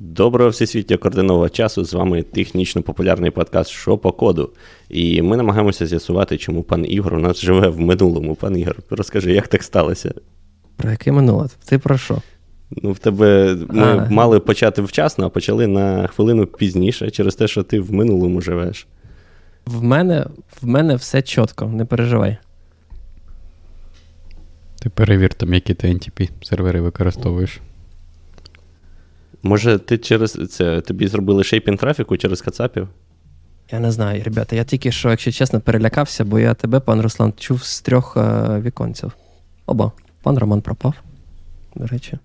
Доброго всесвітнього координованого часу. З вами технічно популярний подкаст «Що по коду. І ми намагаємося з'ясувати, чому пан Ігор у нас живе в минулому. Пан Ігор, розкажи, як так сталося? Про яке минуле? Ти про що? Ну, в тебе ми а. мали почати вчасно, а почали на хвилину пізніше через те, що ти в минулому живеш. В мене в мене все чітко, не переживай. Ти перевір там, які ти NTP сервери використовуєш. Може, ти через це тобі зробили шейпінг трафіку через кацапів? Я не знаю, ребята. Я тільки що, якщо чесно, перелякався, бо я тебе, пан Руслан, чув з трьох е, віконців. Оба, пан Роман пропав, до речі.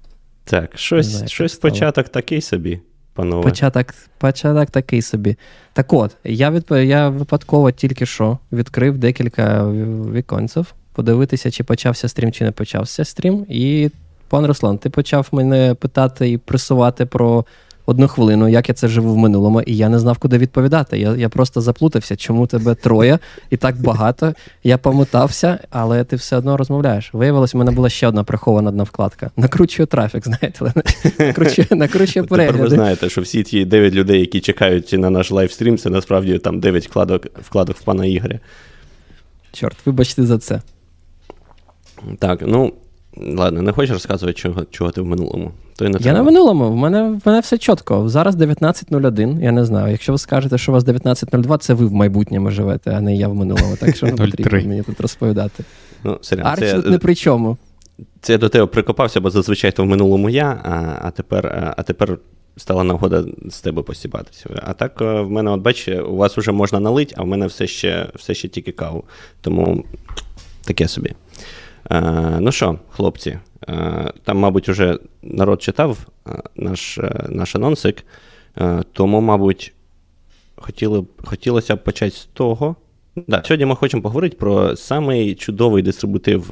Так, щось знаю, щось початок такий собі, панове. Початок початок такий собі. Так от, я від, я випадково тільки що відкрив декілька віконців, подивитися, чи почався стрім, чи не почався стрім. І Пан Руслан, ти почав мене питати і пресувати про одну хвилину, як я це живу в минулому, і я не знав, куди відповідати. Я я просто заплутався, чому тебе троє і так багато. Я помотався, але ти все одно розмовляєш. Виявилось, у мене була ще одна прихована одна вкладка. Накручую трафік, знаєте, накручує, накручує перегляди. Тепер ви знаєте, що всі ті 9 людей, які чекають на наш лайвстрім, це насправді там 9 вкладок вкладок в пана Ігоря. Чорт, вибачте за це. Так, ну. Ладно, не хочеш розказувати, чого чого ти в минулому? То не Я на минулому, в мене в мене все чітко. Зараз 19.01, я не знаю. Якщо ви скажете, що у вас 19.02, це ви в майбутньому живете, а не я в минулому. Так що не потрібно мені тут розповідати. Ну, Арч це... тут не при чому. Це я до тебе прикопався, бо зазвичай то в минулому я, а а, тепер а тепер стала нагода з тебе посібатися. А так е, в мене, от бач, у вас вже можна налить, а в мене все ще все ще тільки каву. Тому таке собі. Е, ну що, хлопці, е, там, мабуть, уже народ читав е, наш наш анонсик, тому, мабуть, хотіли, хотілося б почати з того. Да, Сьогодні ми хочемо поговорити про самий чудовий дистрибутив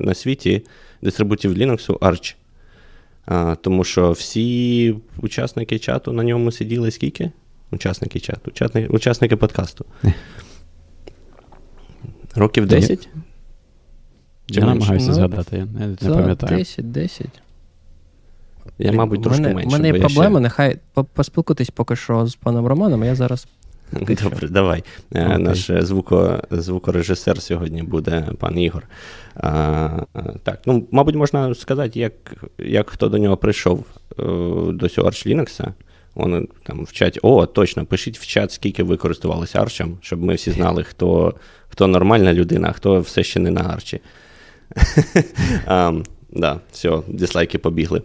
на світі, дистрибутив Linux Arch. Тому що всі учасники чату на ньому сиділи скільки? Учасники чату, учасники, учасники подкасту. Років 10? Я намагаюся ну, згадати, я не, не пам'ятаю. 10, 10. Я, мабуть, трошки мене, менше. У мене є проблема, ще... нехай поспілкуйтесь поки що з паном Романом, я зараз. Добре, давай. Okay. Е, наш звуко, звукорежисер сьогодні буде пан Ігор. А, Так, ну, мабуть, можна сказати, як як хто до нього прийшов е, до цього Arch Linux. Вони там в чаті, о, точно, пишіть в чат, скільки ви користувалися арчем, щоб ми всі знали, хто хто нормальна людина, а хто все ще не на арчі. Um, да, все, дизлайки побігли.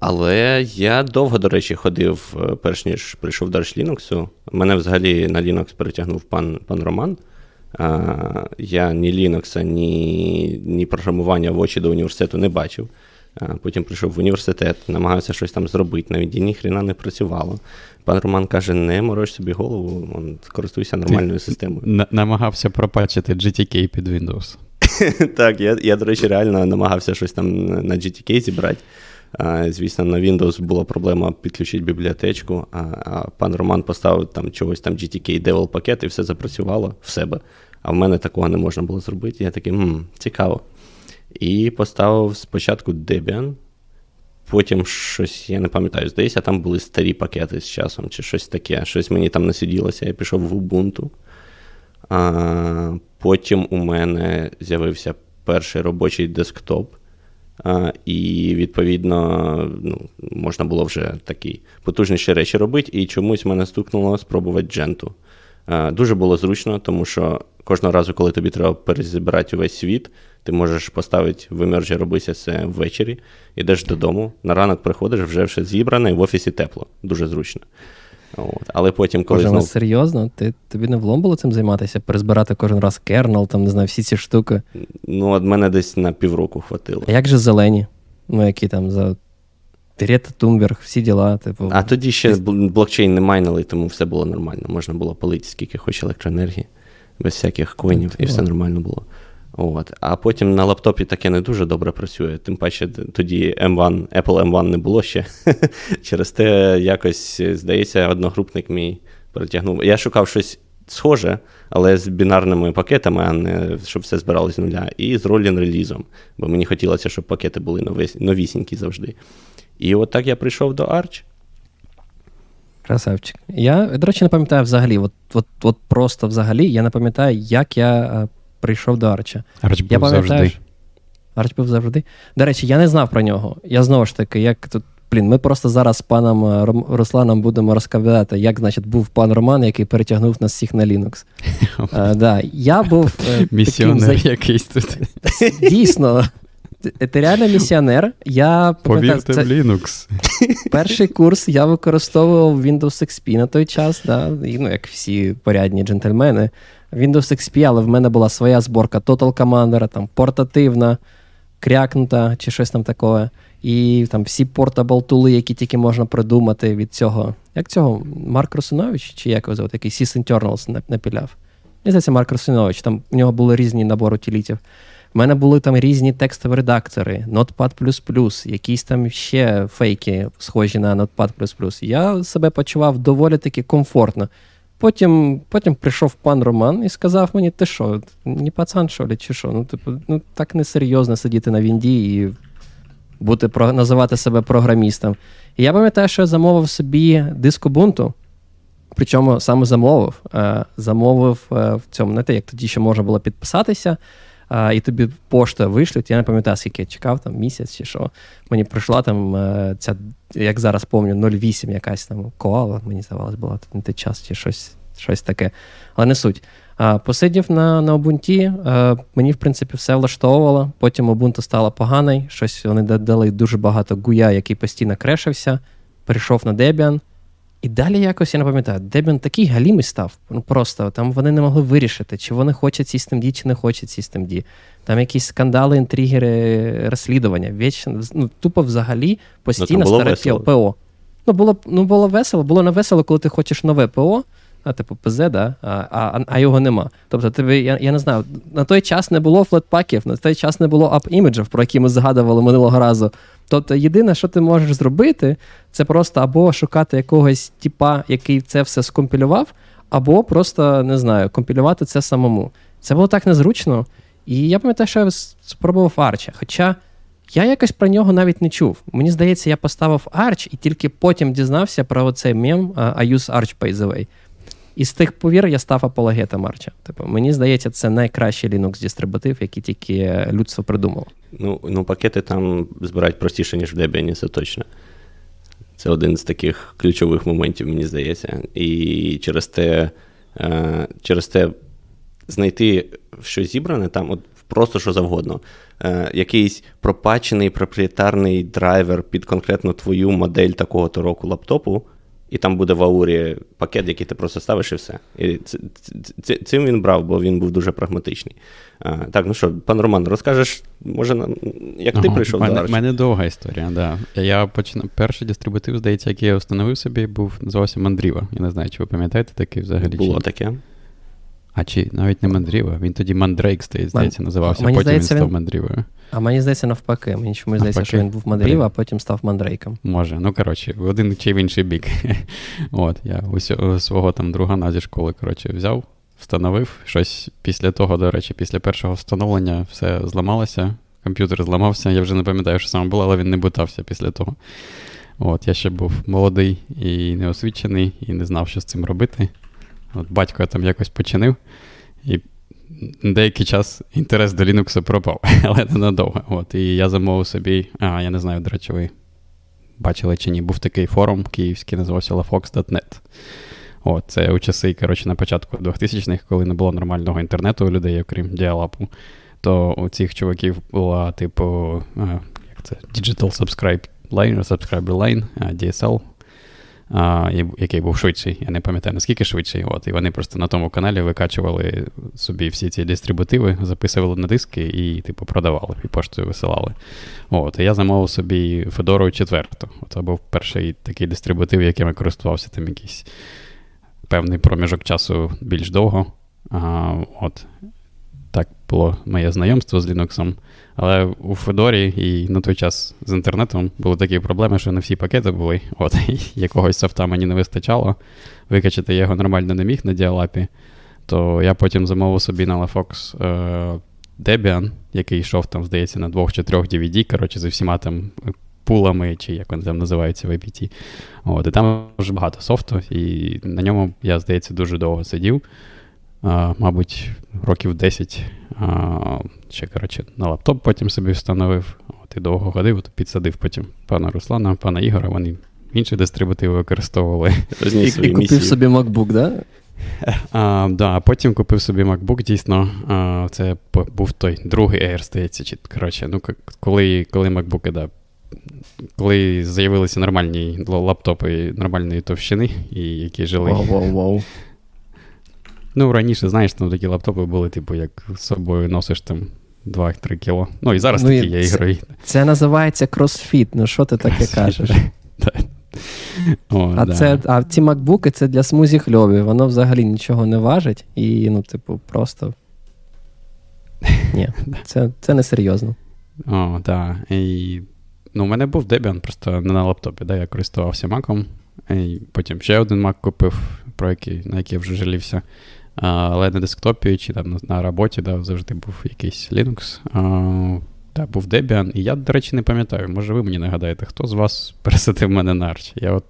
Але я довго, до речі, ходив, е, перш ніж прийшов до Linux. Мене взагалі на Linux перетягнув пан пан Роман. А, Я ні Linux, ні ні програмування в очі до університету не бачив. А, Потім прийшов в університет, намагався щось там зробити, навіть ні хрена не працювало. Пан Роман каже: не морочь собі голову, користуйся нормальною Ти системою. Намагався пропачити GTK під Windows. Так, я, я, до речі, реально намагався щось там на GTK зібрати. А, Звісно, на Windows була проблема підключити бібліотечку, а а пан Роман поставив там чогось там GTK Devil пакет і все запрацювало в себе. А в мене такого не можна було зробити. Я такий, мм, цікаво. І поставив спочатку Debian, потім щось, я не пам'ятаю, здається, там були старі пакети з часом, чи щось таке. Щось мені там не сиділося, я пішов в Ubuntu. А, Потім у мене з'явився перший робочий десктоп. А, І, відповідно, ну, можна було вже такі потужніші речі робити. І чомусь мене стукнуло спробувати дженту. А, Дуже було зручно, тому що кожного разу, коли тобі треба перезібрати увесь світ, ти можеш поставити в емержі робися це ввечері, йдеш додому, на ранок приходиш, вже все зібране, і в офісі тепло. Дуже зручно. От. Але потім, коли. Боже, знов... серйозно? Ти, Тобі не влом було цим займатися, перезбирати кожен раз кернел, там, не знаю, всі ці штуки. Ну, от мене десь на півроку хватило. А як же зелені? Ну, які там за. Грета Тунберг, всі діла. Типу. А тоді ще блокчейн не майнили, тому все було нормально. Можна було палити скільки хоч електроенергії, без всяких коїнів, і все нормально було. От. А потім на лаптопі таке не дуже добре працює. Тим паче тоді M1, Apple M1 не було ще. Через те якось, здається, одногрупник мій перетягнув. Я шукав щось схоже, але з бінарними пакетами, а не щоб все збиралось з нуля, і з ролін релізом. Бо мені хотілося, щоб пакети були новісінькі завжди. І от так я прийшов до Arch. Красавчик. Я, до речі, не пам'ятаю взагалі, от от, от просто взагалі, я не пам'ятаю, як я а, прийшов до Арча. Арч був я завжди. Арч був завжди. До речі, я не знав про нього. Я знову ж таки, як тут. Блін, ми просто зараз з паном е, Русланом будемо розповідати, як, значить, був пан Роман, який перетягнув нас всіх на Linux. а, да, я був е, Місіонер якийсь тут. Дійсно. Ти реально місіонер. Я Повірте це... в Linux. Перший курс я використовував Windows XP на той час, да, і, ну, як всі порядні джентльмени. Windows XP, але в мене була своя зборка Total Commander, там портативна, крякнута чи щось там таке. І там всі портабл тули, які тільки можна придумати від цього. Як цього? Марк Русинович, чи як його звати, який Sys Internals напіляв? Мені здається, Марк Русинович, там у нього були різні набори утилітів. У мене були там різні текстові редактори, Notepad++, якісь там ще фейки, схожі на Notepad++. Я себе почував доволі таки комфортно. Потім потім прийшов пан Роман і сказав мені, ти що, не пацан, що ли, чи що? Ну, типу, ну так несерйозно сидіти на Вінді і бути, називати себе програмістом. І я пам'ятаю, що я замовив собі диск Ubuntu, причому саме замовив. Е, замовив е, в цьому, знаєте, як тоді ще можна було підписатися а, і тобі пошта вишлють. Я не пам'ятаю, скільки я чекав, там місяць чи що. Мені прийшла там е, ця, як зараз пам'ятаю, 08 якась там коала, мені здавалось, була на той час чи щось щось таке. Але не суть. А, Посидів на на Ubuntu, а, мені, в принципі, все влаштовувало. Потім Ubuntu стало поганий, щось вони дали дуже багато гуя, який постійно крешився. Перейшов на Debian. І далі якось я не пам'ятаю, Дебін такий галімий став. Ну просто там вони не могли вирішити, чи вони хочуть Systemd, чи не хочуть Systemd. Там якісь скандали, інтригери, розслідування. Вічно, ну, Тупо взагалі постійно ну, старе ПО. Ну було ну, було весело, було не весело, коли ти хочеш нове ПО а типу ПЗ, да? а а, а його нема. Тобто, тобі, я я не знаю, на той час не було флетпаків, на той час не було ап-іміджів, про які ми згадували минулого разу. Тобто, єдине, що ти можеш зробити, це просто або шукати якогось типа, який це все скомпілював, або просто не знаю, компілювати це самому. Це було так незручно. І я пам'ятаю, що я спробував Арча. Хоча я якось про нього навіть не чув. Мені здається, я поставив Arch і тільки потім дізнався про цей мем I use Arch by the way. І з тих повір я став апологетом Арча. Типу, мені здається, це найкращий Linux-дистрибутив, який тільки людство придумало. Ну, ну пакети там збирають простіше, ніж в Debian, це точно. Це один з таких ключових моментів, мені здається. І через те, е, через те знайти щось зібране там, от просто що завгодно. Е, якийсь пропачений проприєтарний драйвер під конкретно твою модель такого-то року лаптопу і там буде в аурі пакет, який ти просто ставиш, і все. І Цим він брав, бо він був дуже прагматичний. А, Так, ну що, пан Роман, розкажеш, може, як ти прийшов мене, до Arch? У мене довга історія, да. Я починав, Перший дистрибутив, здається, який я встановив собі, був називався Мандріва. Я не знаю, чи ви пам'ятаєте такий взагалі. Було таке. А чи навіть не Мандріва, він тоді Мандрейк, здається, називався, мені потім здається, він став. Мандрівою. А мені здається, навпаки. Мені чомусь здається, що він був Мандрів, а потім став Мандрейком. Може, ну коротше, в один чи в інший бік. От, я у свого там друга зі школи, коротше, взяв, встановив щось після того, до речі, після першого встановлення все зламалося, комп'ютер зламався. Я вже не пам'ятаю, що саме було, але він не бутався після того. От, Я ще був молодий і неосвічений, і не знав, що з цим робити. От Батько там якось починив. І деякий час інтерес до Linux пропав, але ненадовго. От, І я замовив собі, а я не знаю, до речі, ви бачили чи ні, був такий форум київський, називався lafox.net. От, Це у часи, коротше, на початку 2000-х, коли не було нормального інтернету у людей, окрім діалапу, то у цих чуваків була, типу, як це, Digital Subscribe Line, Subscriber Line, DSL а, який був швидший. Я не пам'ятаю, наскільки швидший. От, І вони просто на тому каналі викачували собі всі ці дистрибутиви, записували на диски і, типу, продавали, і поштою висилали. От, І я замовив собі Федору 4. Це був перший такий дистрибутив, яким я користувався там якийсь певний проміжок часу більш довго. А, от. Так було моє знайомство з Linux. Але у Федорі і на той час з інтернетом були такі проблеми, що не всі пакети були. От, Якогось софта мені не вистачало. Викачати його нормально не міг на діалапі. то я потім замовив собі на LaFox е, Debian, який йшов там, здається, на двох чи трьох DVD, коротше, зі всіма там пулами, чи як вони там називаються в APT. От, І там дуже багато софту, і на ньому я, здається, дуже довго сидів. А, Мабуть, років 10. А, Ще, коротше, на лаптоп потім собі встановив. От І довго ходив, підсадив потім пана Руслана, пана Ігора, вони інші дистрибутиви використовували. І, і купив собі MacBook, да? А, да, а потім купив собі MacBook, дійсно. А, Це був той другий Air, здається. Чи, коротше, ну, коли коли MacBook, да, коли з'явилися нормальні лаптопи нормальної товщини, і які жили. Вау, вау, вау. Ну, раніше, знаєш, там такі лаптопи були, типу, як з собою носиш там 2-3 кіло. Ну, і зараз ну, такі є ігрові. Це, це називається CrossFit, ну що ти таке кажеш? О, а да. це, а ці макбуки це для смузі хльові, воно взагалі нічого не важить і, ну, типу, просто. Ні, це це не серйозно. О, так. І Ну, у мене був Debian просто не на лаптопі, да, я користувався Маком. І Потім ще один Mac купив, про який, на який я вже жалівся. Але на десктопі чи там на, роботі да, завжди був якийсь Linux. А, да, був Debian. І я, до речі, не пам'ятаю. Може, ви мені нагадаєте, хто з вас пересадив мене на Arch? Я от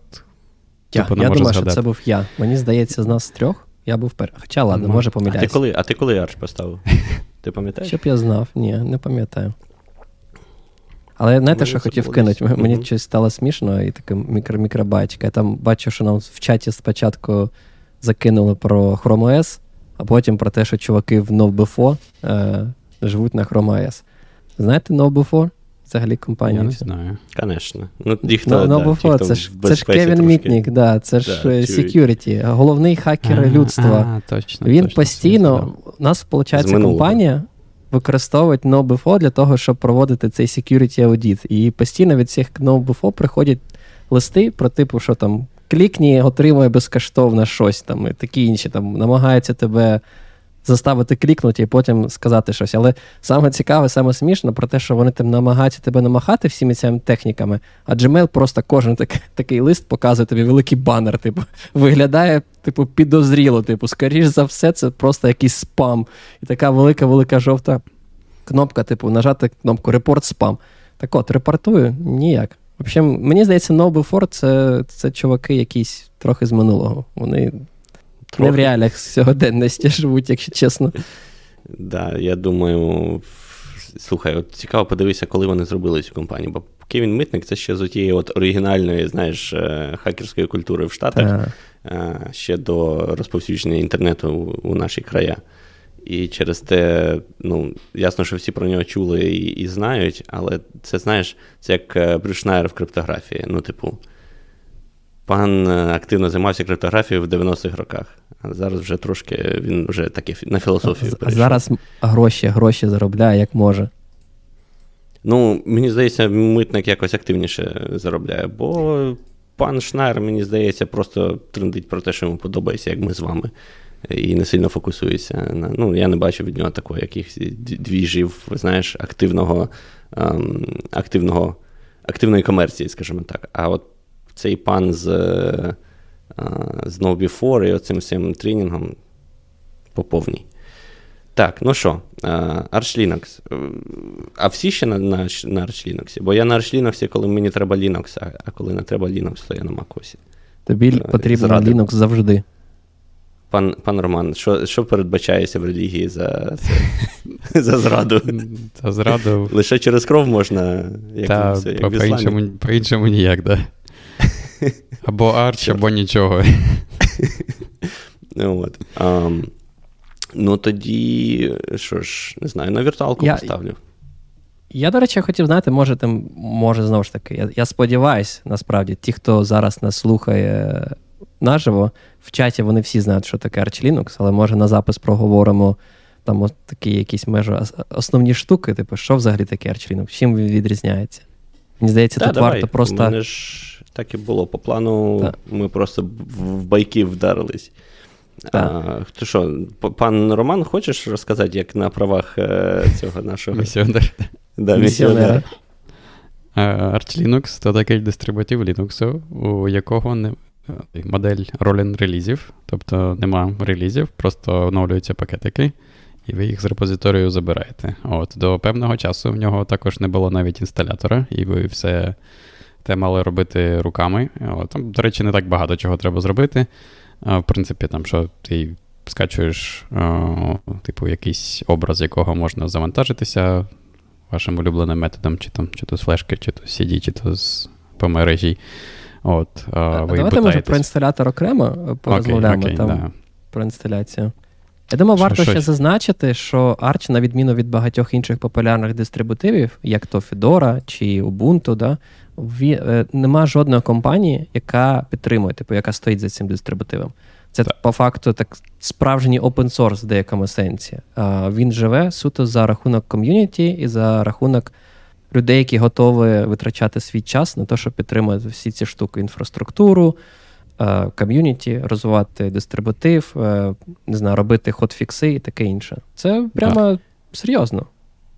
я, типу, я думаю, згадати. що це був я. Мені здається, з нас трьох я був перший. Хоча ладно, ну, може помиляюсь. А ти коли а ти коли Arch поставив? Ти пам'ятаєш? Щоб я знав, ні, не пам'ятаю. Але знаєте, що хотів кинути? Мені mm-hmm. щось стало смішно, і таке мікро. Я там бачу, що нам в чаті спочатку закинули про Chrome OS, а потім про те, що чуваки в NoBefore е, живуть на Chrome OS. Знаєте NoBefore? Взагалі компанія. Я не знаю. Звісно. Ну, no, no, да, це ж це ж Кевін Мітнік, да, це ж да, security, головний хакер а, людства. А, точно, Він точно, постійно, у нас, виходить, компанія використовують NoBFO для того, щоб проводити цей security audit. І постійно від цих NoBFO приходять листи про типу, що там клікні, отримує безкоштовно щось там, і такі інші там намагаються тебе заставити клікнути і потім сказати щось. Але саме цікаве, саме смішно про те, що вони там намагаються тебе намахати всіми цими техніками, а Gmail просто кожен так, такий лист показує тобі великий банер, типу, виглядає, типу, підозріло. Типу, скоріш за все, це просто якийсь спам. І така велика-велика жовта кнопка, типу, нажати кнопку Report спам. Так от, репортую ніяк. В общем, мені здається, No Before це, це чуваки якісь трохи з минулого. Вони Трохи. Не в реаліях сьогоденності живуть, якщо чесно. Так, да, я думаю, слухай, от цікаво подивися, коли вони зробили цю компанію. Бо Кевін Митник це ще з тієї от оригінальної, знаєш, е, хакерської культури в Штатах, а. ще до розповсюдження інтернету у нашій края. І через те, ну, ясно, що всі про нього чули і і знають, але це, знаєш, це як е, Брюшнайер в криптографії. Ну, типу, пан е, активно займався криптографією в 90-х роках. А зараз вже трошки він вже таки на філософію. А зараз гроші, гроші заробляє як може. Ну, мені здається, митник якось активніше заробляє, бо пан Шнайер, мені здається, просто трендить про те, що йому подобається, як ми з вами. І не сильно фокусується. на. Ну, я не бачу від нього такого якихось двіжів, знаєш, активного, ем, активного, активної комерції, скажімо так. А от цей пан з з No Before і оцим всім тренінгом по повній. Так, ну що, Arch Linux. А всі ще на на, на Arch Linux? Бо я на Arch Linux, коли мені треба Linux, а коли не треба Linux, то я на MacOS. Тобі е, потрібен Linux завжди. Пан пан Роман, що що передбачається в релігії за це, за зраду? За зраду. Лише через кров можна. як Та, це, як По-іншому по іншому ніяк, так. Да. Або арч, або нічого. От. Um, ну тоді, що ж, не знаю, на віртуалку я, поставлю. Я, до речі, хотів знати, може, там, може, знову ж таки, я я сподіваюся, насправді, ті, хто зараз нас слухає наживо, в чаті вони всі знають, що таке Arch Linux, але може на запис проговоримо там от такі якісь межі основні штуки, типу, що взагалі таке Arch Linux, чим він відрізняється. Мені здається, Та, тут давай. варто просто. Мене ж так і було. По плану так. ми просто в байки вдарились. А, Хто що, пан Роман, хочеш розказати, як на правах е, цього нашого місіонера? Да, місіонера. Arch Linux – це такий дистрибутив Linux, у якого не, модель rolling релізів, тобто нема релізів, просто оновлюються пакетики, і ви їх з репозиторію забираєте. От, До певного часу в нього також не було навіть інсталятора, і ви все те мали робити руками. От, Там, до речі, не так багато чого треба зробити. В принципі, там, що ти скачуєш, типу, якийсь образ, якого можна завантажитися вашим улюбленим методом, чи там, чи то з флешки, чи то з CD, чи то з по мережі. От, а, ви Давайте, може, про інсталятор окремо порозмовляємо окей, окей, там да. про інсталяцію. Я думаю, Що, варто що? ще зазначити, що Arch, на відміну від багатьох інших популярних дистрибутивів, як то Fedora чи Ubuntu, да, ві, е, нема жодної компанії, яка підтримує, типу, яка стоїть за цим дистрибутивом. Це Так. по факту так справжній open source в деякому сенсі. А, він живе суто за рахунок ком'юніті і за рахунок людей, які готові витрачати свій час на те, щоб підтримати всі ці штуки, інфраструктуру, е, ком'юніті, розвивати дистрибутив, е, не знаю, робити хотфікси і таке інше. Це прямо серйозно.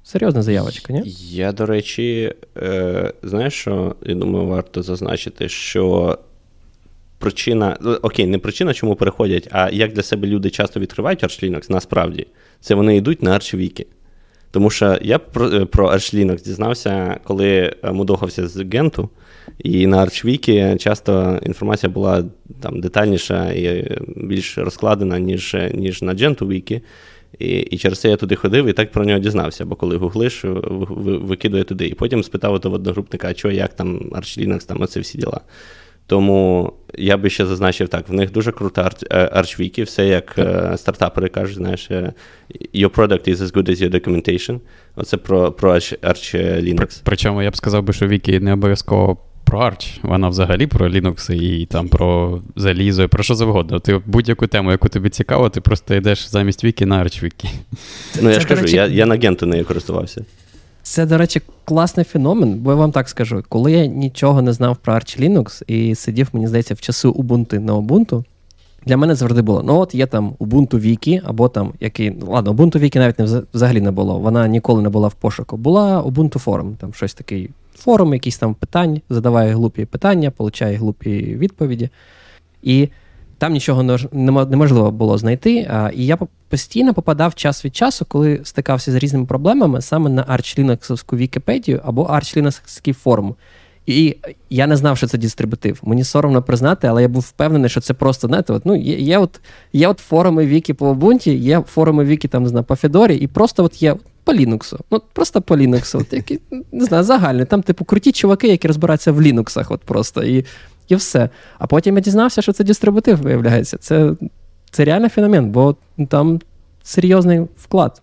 Серйозна заявочка, ні? Я, до речі, е, знаєш, що я думаю, варто зазначити, що причина, окей, не причина, чому переходять, а як для себе люди часто відкривають Arch Linux, насправді, це вони йдуть на Arch Wiki. Тому що я про, е, про Linux дізнався, коли е, мудохався з Генту, і на Wiki часто інформація була там детальніша і більш розкладена, ніж, ніж на Gentoo Wiki. І, і через це я туди ходив і так про нього дізнався, бо коли гуглиш, ви- ви- викидує туди. І потім спитав у одногрупника, а що, як там Linux, там оце всі діла. Тому я би ще зазначив так: в них дуже крута е, все як е, стартапери кажуть, знаєш, е, your product is as good as your documentation. Оце про, про Arch, Arch Linux. При- Причому я б сказав би, що Вікі не обов'язково про Arch, вона взагалі про Linux і там про залізо, і про що завгодно. Ти будь-яку тему, яку тобі цікаво, ти просто йдеш замість Вікі на Arch Wiki. Ну, я це, ж кажу, речі, я, я на Генту нею користувався. Це, до речі, класний феномен, бо я вам так скажу, коли я нічого не знав про Arch Linux і сидів, мені здається, в часи Ubuntu на Ubuntu, для мене завжди було: ну от є там Ubuntu Wiki, або там який. ну, Ладно, Ubuntu Wiki навіть не взагалі не було. Вона ніколи не була в пошуку. Була Ubuntu Forum, там щось такий форум, якийсь там питань, задаває глупі питання, получає глупі відповіді. І там нічого неможливо було знайти. І я постійно попадав час від часу, коли стикався з різними проблемами саме на Arch Linux Вікіпедію або Arch Linux форум. І я не знав, що це дистрибутив. Мені соромно признати, але я був впевнений, що це просто знаєте, от, ну, є, є, от, є от форуми Вікі по Ubuntu, є форуми Вікі там, не знаю, по Федорі, і просто от є по Linux. Ну, просто по Linux. От, які, не знаю, загальні. Там, типу, круті чуваки, які розбираються в Linux, от просто. І, і все. А потім я дізнався, що це дистрибутив, виявляється. Це, це реальний феномен, бо там серйозний вклад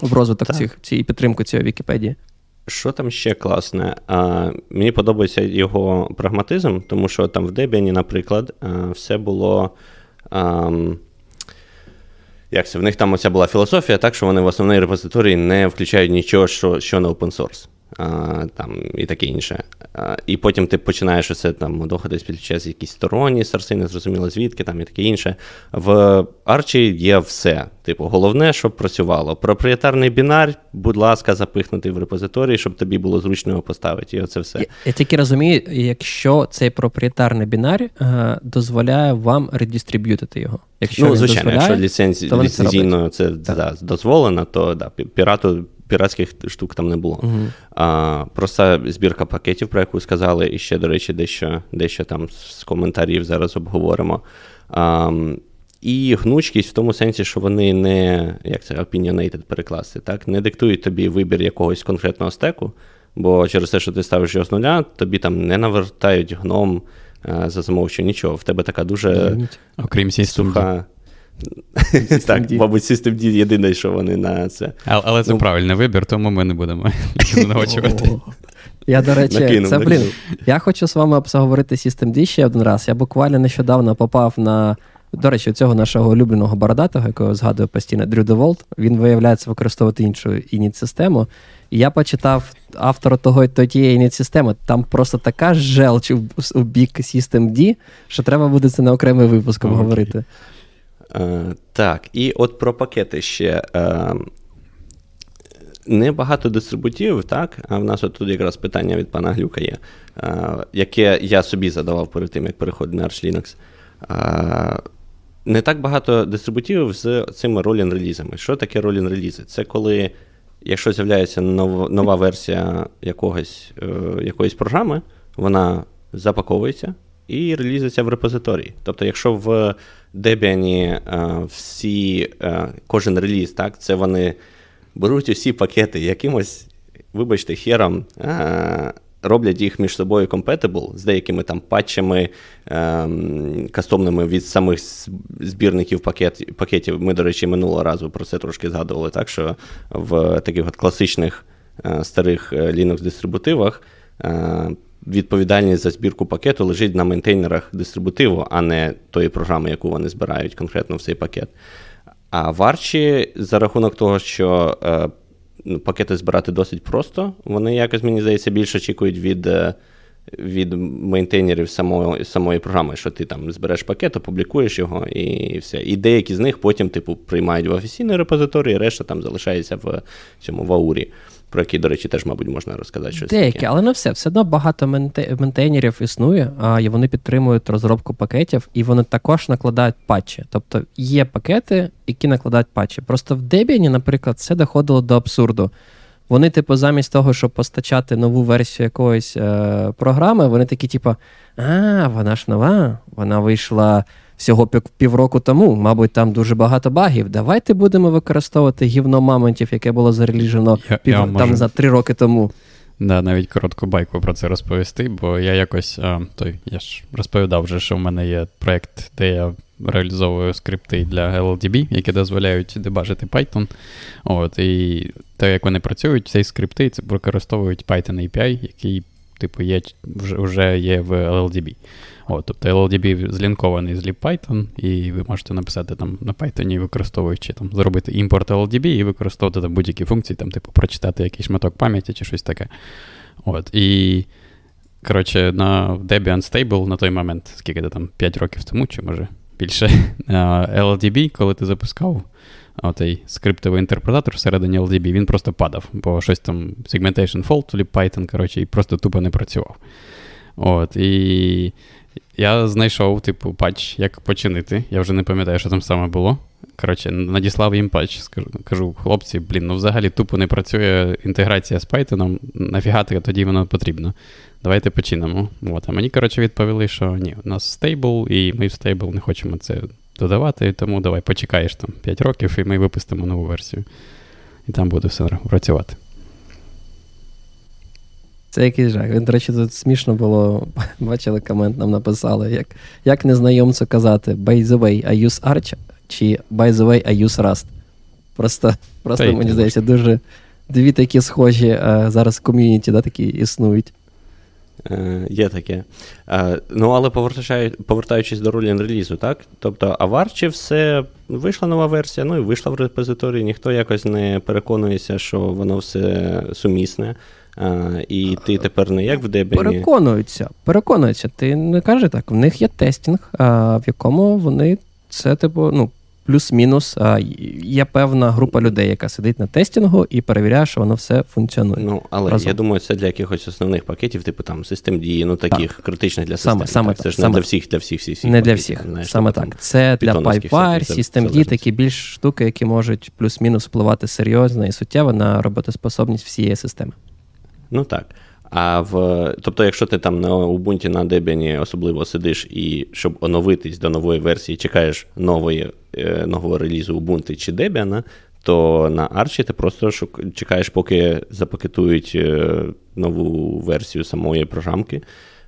в розвиток Так. цих, цієї підтримки цієї Вікіпедії. Що там ще класне? А, мені подобається його прагматизм, тому що там в Debian, наприклад, все було. А, як це? В них там оця була філософія, так що вони в основний репозиторій не включають нічого, що, що не open source. А, там, і таке інше. І потім ти починаєш усе там доходити підключати якісь сторонні сорси, не зрозуміло звідки там і таке інше. В Арчі є все. Типу, головне, щоб працювало. Проприєтарний бінар, будь ласка, запихнути в репозиторій, щоб тобі було зручно його поставити. І оце все. Я, я тільки розумію, якщо цей проприєтарний бінар е, дозволяє вам редистриб'ютити його. Якщо ну, звичайно, якщо ліцензійно це да, дозволено, то да, пірату, піратських штук там не було. Мгм. А, просто збірка пакетів, про яку сказали, і ще, до речі, дещо, дещо там з коментарів зараз обговоримо. А, і гнучкість в тому сенсі, що вони не як це opinionated перекласти, так? не диктують тобі вибір якогось конкретного стеку, бо через те, що ти ставиш його з нуля, тобі там не навертають гном е, за замовчу нічого. В тебе така дуже Окрім суха. Так, D. мабуть, Systemd єдине, що вони на це. Але, але це Ну. правильний вибір, тому ми не будемо звинувачувати. Я, до речі, Накинув, це, блін, я хочу з вами обговорити Systemd ще один раз. Я буквально нещодавно попав на. До речі, цього нашого улюбленого бородатого, якого згадую постійно, Дрю Деволт, він виявляється використовувати іншу ініт-систему. І я почитав автора того тієї ініт-системи. Там просто така желч у, бік Systemd, що треба буде це на окремий випуск обговорити. Е, так, і от про пакети ще. Е, небагато дистрибутивів, так? А в нас от тут якраз питання від пана Глюка є, яке я собі задавав перед тим, як переходив на Arch Linux. Не так багато дистрибутивів з цими ролін релізами. Що таке ролін релізи? Це коли, якщо з'являється нова, версія якогось, е, якоїсь програми, вона запаковується і релізиться в репозиторії. Тобто, якщо в Debian е, всі, е, кожен реліз, так, це вони беруть усі пакети якимось, вибачте, хером, е, роблять їх між собою compatible з деякими там патчами кастомними від самих збірників пакет, пакетів. Ми, до речі, минулого разу про це трошки згадували, так що в таких от класичних старих Linux-дистрибутивах відповідальність за збірку пакету лежить на мейнтейнерах дистрибутиву, а не тої програми, яку вони збирають конкретно в цей пакет. А в Arch за рахунок того, що е, ну, пакети збирати досить просто, вони якось, мені здається, більше очікують від е, від мейнтейнерів самої самої програми, що ти там збереш пакет, опублікуєш його і все. І деякі з них потім, типу, приймають в офіційний репозиторій, решта там залишається в цьому в аурі про які, до речі, теж, мабуть, можна розказати щось. Деякі, таке. але не все. Все одно багато ментейнерів існує, а вони підтримують розробку пакетів, і вони також накладають патчі. Тобто є пакети, які накладають патчі. Просто в Debian, наприклад, це доходило до абсурду. Вони, типу, замість того, щоб постачати нову версію якоїсь е, програми, вони такі, типу, а, вона ж нова, вона вийшла всього півроку тому. Мабуть, там дуже багато багів. Давайте будемо використовувати гівно мамонтів, яке було зареліжено я, пів, я там можу... за три роки тому. Да, навіть коротку байку про це розповісти, бо я якось а, той, я ж розповідав вже, що в мене є проєкт, де я реалізовую скрипти для LLDB, які дозволяють дебажити Python. От, І те, як вони працюють, ці скрипти це використовують Python API, який, типу, є, вже, вже є в LLDB. От, Тобто LLDB злінкований з LibPython, і ви можете написати там на Python, використовуючи там, зробити імпорт LLDB і використовувати там будь-які функції, там, типу, прочитати якийсь шматок пам'яті чи щось таке. От, І, коротше, на Debian Stable на той момент, скільки там 5 років тому, чи може більше, LLDB, коли ти запускав оцей скриптовий інтерпретатор всередині LDB, він просто падав, бо щось там segmentation fault, LibPython, коротше, і просто тупо не працював. От, І я знайшов, типу, патч, як починити. Я вже не пам'ятаю, що там саме було. Коротше, надіслав їм патч. Кажу, хлопці, блін, ну взагалі тупо не працює інтеграція з Python, нафіга тоді воно потрібно. Давайте починемо. От, А мені, коротше, відповіли, що ні, у нас стейбл, і ми в стейбл не хочемо це додавати, тому давай почекаєш там 5 років, і ми випустимо нову версію. І там буде все працювати. Це якийсь жах. Він, до речі, тут смішно було. Бачили комент, нам написали, як як незнайомцю казати by the way, I use Arch чи by the way, I use Rust. Просто, просто мені здається, дуже дві такі схожі а, е, зараз ком'юніті да, такі існують. Е, Є таке. Е, ну, але повертаючись до ролі релізу, так? Тобто, а в Arch все вийшла нова версія, ну і вийшла в репозиторії, ніхто якось не переконується, що воно все сумісне. А, І ти тепер не як в Debian. Переконуються, переконуються. Ти не кажи так. В них є тестінг, а, в якому вони це, типу, ну, плюс-мінус. А, Є певна група людей, яка сидить на тестінгу і перевіряє, що воно все функціонує. Ну, але разом. я думаю, це для якихось основних пакетів, типу там систем дії, ну таких так. критичних для систем. Саме, саме так. Це ж саме, не для всіх, для всіх, всіх, всіх Не для всіх. Знаєш, саме типу, так. Це для PyPire, систем дій, такі більш штуки, які можуть плюс-мінус впливати серйозно і суттєво на роботоспособність всієї системи. Ну так. А в, Тобто, якщо ти там на Ubuntu на Debian особливо сидиш і щоб оновитись до нової версії, чекаєш нової, е, нового релізу Ubuntu чи Debian, то на Arch ти просто шук, чекаєш, поки запакетують е, нову версію самої програмки,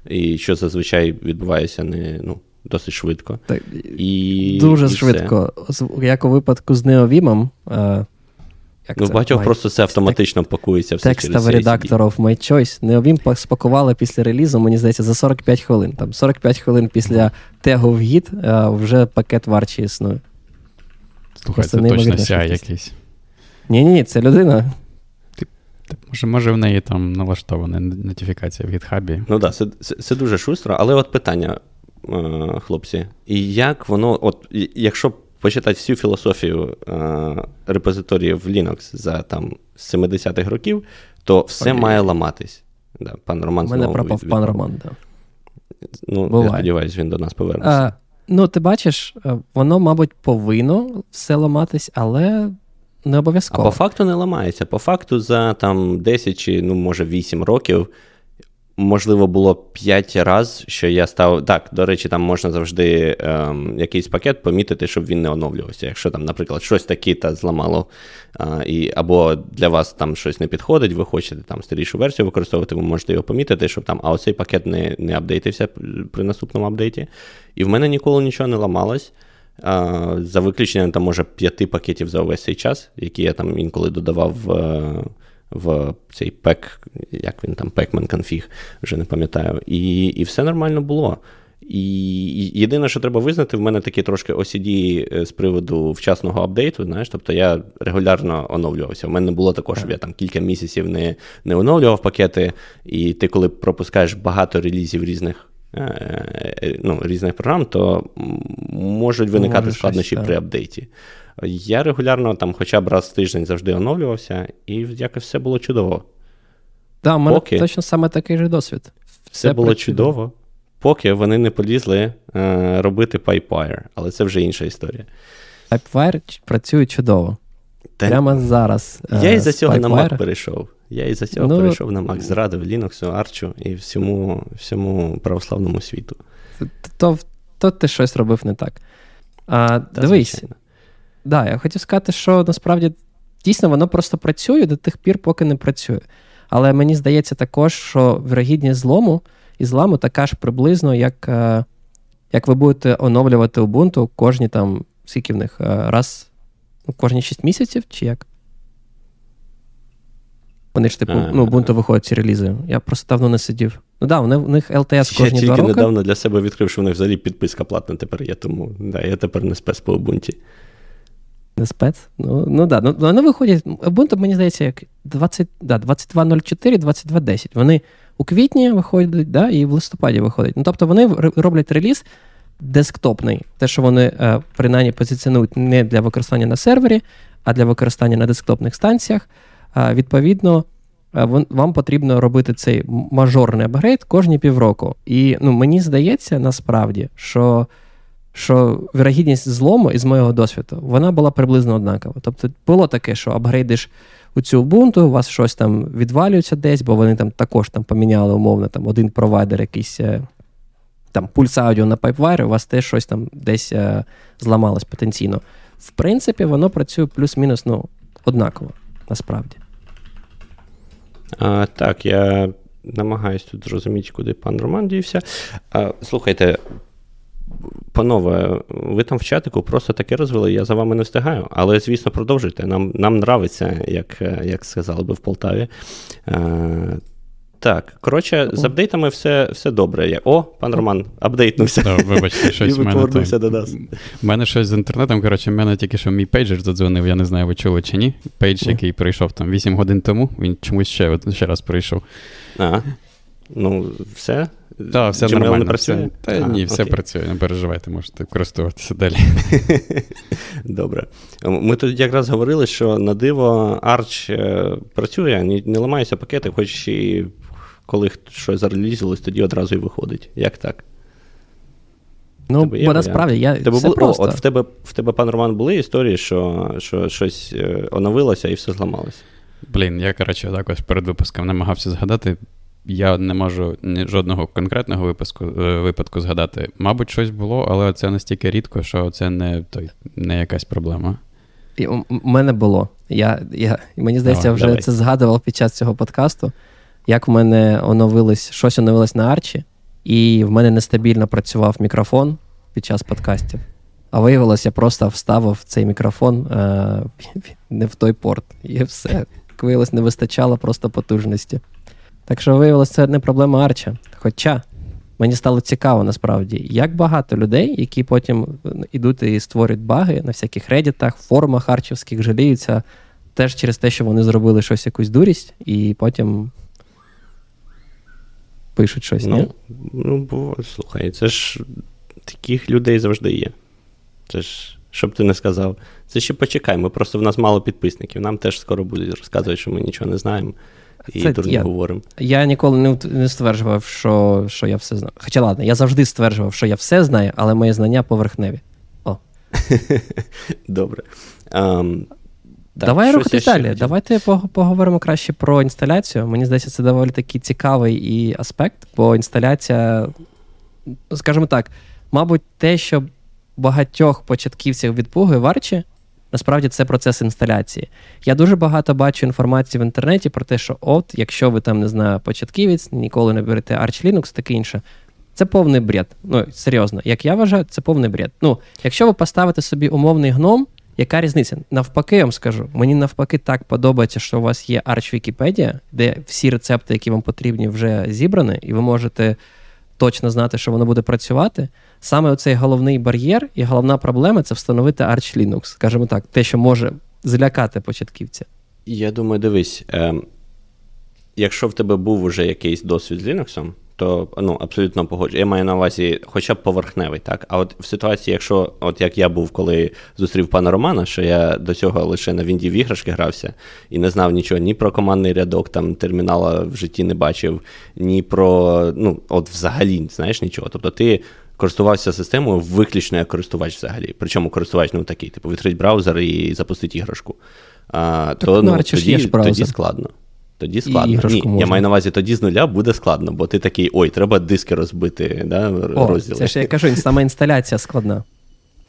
і що зазвичай відбувається не ну, досить швидко. Так, і, Дуже і швидко. Все. Як у випадку з Neovim, як ну, це? багатьох My... просто це автоматично пакується все Текстовий редактор of My Choice. Neovim спакували після релізу, мені здається, за 45 хвилин. Там 45 хвилин після тегу в гід вже пакет варчі існує. Слухай, це точно ся якийсь. Ні-ні, ні, це людина. Може, може, в неї там налаштована нотифікація в гітхабі. Ну так, да, це, це, це дуже шустро, але от питання, е, хлопці, і як воно, от якщо почитати всю філософію е, репозиторіїв Linux за там 70-х років, то все Ой. має ламатись. Да, Пан Роман У мене пропав від... пан Роман. Да. Ну, Буває. я сподіваюся, він до нас повернеться. А, Ну, ти бачиш, е, воно, мабуть, повинно все ламатись, але не обов'язково. А по факту не ламається. По факту, за там 10 чи, ну, може, 8 років можливо, було 5 разів, що я став. Так, до речі, там можна завжди ем, якийсь пакет помітити, щоб він не оновлювався. Якщо там, наприклад, щось таке та зламало, а, і, або для вас там щось не підходить, ви хочете там старішу версію використовувати, ви можете його помітити, щоб там, а оцей пакет не не апдейтився при наступному апдейті. І в мене ніколи нічого не ламалось. А, За виключенням там, може, п'яти пакетів за увесь цей час, які я там інколи додавав в в цей пек, як він там, Pacman конфіг, вже не пам'ятаю. І і все нормально було. І єдине, що треба визнати, в мене такі трошки OCD е, з приводу вчасного апдейту. знаєш, Тобто я регулярно оновлювався. У мене не було такого, щоб я там кілька місяців не не оновлював пакети, і ти, коли пропускаєш багато релізів різних е, е, ну, різних програм, то можуть виникати Може, складнощі щось, при апдейті. Я регулярно там хоча б раз в тиждень завжди оновлювався, і якось все було чудово. Так, у мене поки точно саме такий же досвід. Все, все було чудово, поки вони не полізли е, робити PipeWire, але це вже інша історія. PipeWire працює чудово. Та... Прямо зараз. Я е, із-за цього PipeWire. на Mac перейшов. Я із-за цього ну, перейшов на Mac, зрадив Linux, Arch і всьому всьому православному світу. То, то, то ти щось робив не так. А, Та, Дивись, звичайно да, я хотів сказати, що насправді дійсно воно просто працює до тих пір, поки не працює. Але мені здається також, що вірогідність злому і зламу така ж приблизно, як е, як ви будете оновлювати Ubuntu кожні там, скільки в них, е, раз, ну, кожні 6 місяців, чи як? Вони ж типу, ну, Ubuntu виходять ці релізи. Я просто давно не сидів. Ну так, да, у них LTS кожні два роки. Я тільки недавно для себе відкрив, що в них взагалі підписка платна тепер є, тому да, я тепер не спец по Ubuntu. Не спец? Ну ну да. Ну, Вони виходять. Ubuntu, мені здається, як 20, да, 22.04, 22.10. Вони у квітні виходять, да, і в листопаді виходять. Ну, Тобто вони роблять реліз десктопний. Те, що вони е, принаймні позиціонують не для використання на сервері, а для використання на десктопних станціях. Відповідно, е, вам потрібно робити цей мажорний апгрейд кожні півроку. І ну, мені здається, насправді, що що вірогідність злому, із моєго досвіду, вона була приблизно однакова. Тобто було таке, що апгрейдиш у цю Ubuntu, у вас щось там відвалюється десь, бо вони там також там поміняли умовно там один провайдер, якийсь е, там пульс аудіо на PipeWire, у вас теж щось там десь е, зламалось потенційно. В принципі, воно працює плюс-мінус ну, однаково, насправді. А, Так, я намагаюся тут зрозуміти, куди пан Роман дівся. А, Слухайте, Панове, ви там в чатику просто таке розвели, я за вами не встигаю. Але, звісно, продовжуйте. Нам нам нравится, як як сказали би в Полтаві. Е, Так, коротше, з апдейтами все все добре. О, пан Роман, апдейтнувся. Да, вибачте, щось в мене там, до нас. У мене щось з інтернетом. Коротше, в мене тільки що мій пейджер задзвонив, я не знаю, ви чули чи ні. Пейдж, який прийшов там 8 годин тому, він чомусь ще ще раз прийшов. А, ну, все. Так, все Gmail нормально. не працює? Все, та а, ні, все окей. працює, не переживайте, можете користуватися далі. Добре. Ми тут якраз говорили, що на диво Arch е, працює, не, не ламаються пакети, хоч і коли щось зарелізилось, тоді одразу і виходить. Як так? Ну, бо насправді я. Тебе все було, просто. О, от в тебе, в тебе, пан Роман, були історії, що що щось е, оновилося і все зламалося? Блін, я, коротше, так ось перед випуском намагався згадати. Я не можу жодного конкретного випуску, е, випадку згадати. Мабуть, щось було, але це настільки рідко, що це не той, не якась проблема. І У мене було. Я, я, Мені здається, я вже давай. це згадував під час цього подкасту. Як в мене оновилось, щось оновилось на арчі, і в мене нестабільно працював мікрофон під час подкастів. А виявилось, я просто вставив цей мікрофон е, не в той порт. І все. Виявилось, не вистачало просто потужності. Так що виявилося, це не проблема Арча. Хоча мені стало цікаво насправді, як багато людей, які потім йдуть і створюють баги на всяких редітах, форумах арчівських, жаліються теж через те, що вони зробили щось якусь дурість, і потім пишуть щось. Ну, ні? ну бо, слухай, це ж таких людей завжди є. Це ж щоб ти не сказав. Це ще почекай, ми просто в нас мало підписників. Нам теж скоро будуть розказувати, що ми нічого не знаємо і Це дурні я- говоримо. Я ніколи не, не стверджував, що, що я все знаю. Хоча ладно, я завжди стверджував, що я все знаю, але мої знання поверхневі. О, Добре. Ем, так, Давай рухатись далі. хотів. Давайте поговоримо краще про інсталяцію. Мені здається, це доволі такий цікавий і аспект, бо інсталяція, скажімо так, мабуть, те, що багатьох початківців відпугує в Арчі, насправді це процес інсталяції. Я дуже багато бачу інформації в інтернеті про те, що от, якщо ви там не знаю, початківець, ніколи не берете Arch Linux, таке інше. Це повний бред. Ну, серйозно, як я вважаю, це повний бред. Ну, якщо ви поставите собі умовний гном, яка різниця? Навпаки, я вам скажу, мені навпаки так подобається, що у вас є Arch Wikipedia, де всі рецепти, які вам потрібні, вже зібрані, і ви можете точно знати, що воно буде працювати. Саме оцей головний бар'єр і головна проблема це встановити Arch Linux, скажімо так, те, що може злякати початківця. Я думаю, дивись, ем, якщо в тебе був уже якийсь досвід з Linux, то ну, абсолютно погоджу. Я маю на увазі хоча б поверхневий, так. А от в ситуації, якщо, от як я був, коли зустрів пана Романа, що я до цього лише на Вінді в іграшки грався і не знав нічого ні про командний рядок, там термінала в житті не бачив, ні про ну, от взагалі знаєш нічого. Тобто ти. Користувався системою виключно як користувач взагалі. Причому користувач ну такий, типу, відкрить браузер і запустить іграшку. А, то ну, ну, тоді, ж тоді складно. Тоді складно. І Ні, я маю на увазі, тоді з нуля буде складно, бо ти такий, ой, треба диски розбити, да, О, розділи. це ж я кажу, саме інсталяція складна.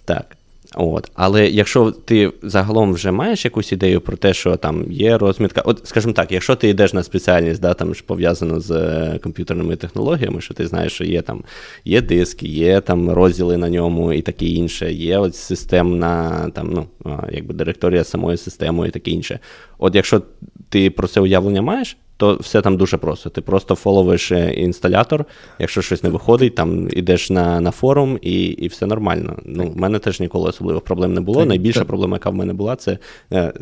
Так. От. Але якщо ти загалом вже маєш якусь ідею про те, що там є розмітка, от, скажімо так, якщо ти йдеш на спеціальність, да, там ж пов'язану з е, комп'ютерними технологіями, що ти знаєш, що є там є диски, є там розділи на ньому і таке інше, є от системна там, ну, якби директорія самої системи і таке інше. От якщо ти про це уявлення маєш, то все там дуже просто. Ти просто фоловиш е, інсталятор, якщо щось не виходить, там ідеш на, на форум і, і все нормально. Ну, в мене теж ніколи особливих проблем не було. Так, Найбільша так. проблема, яка в мене була, це е,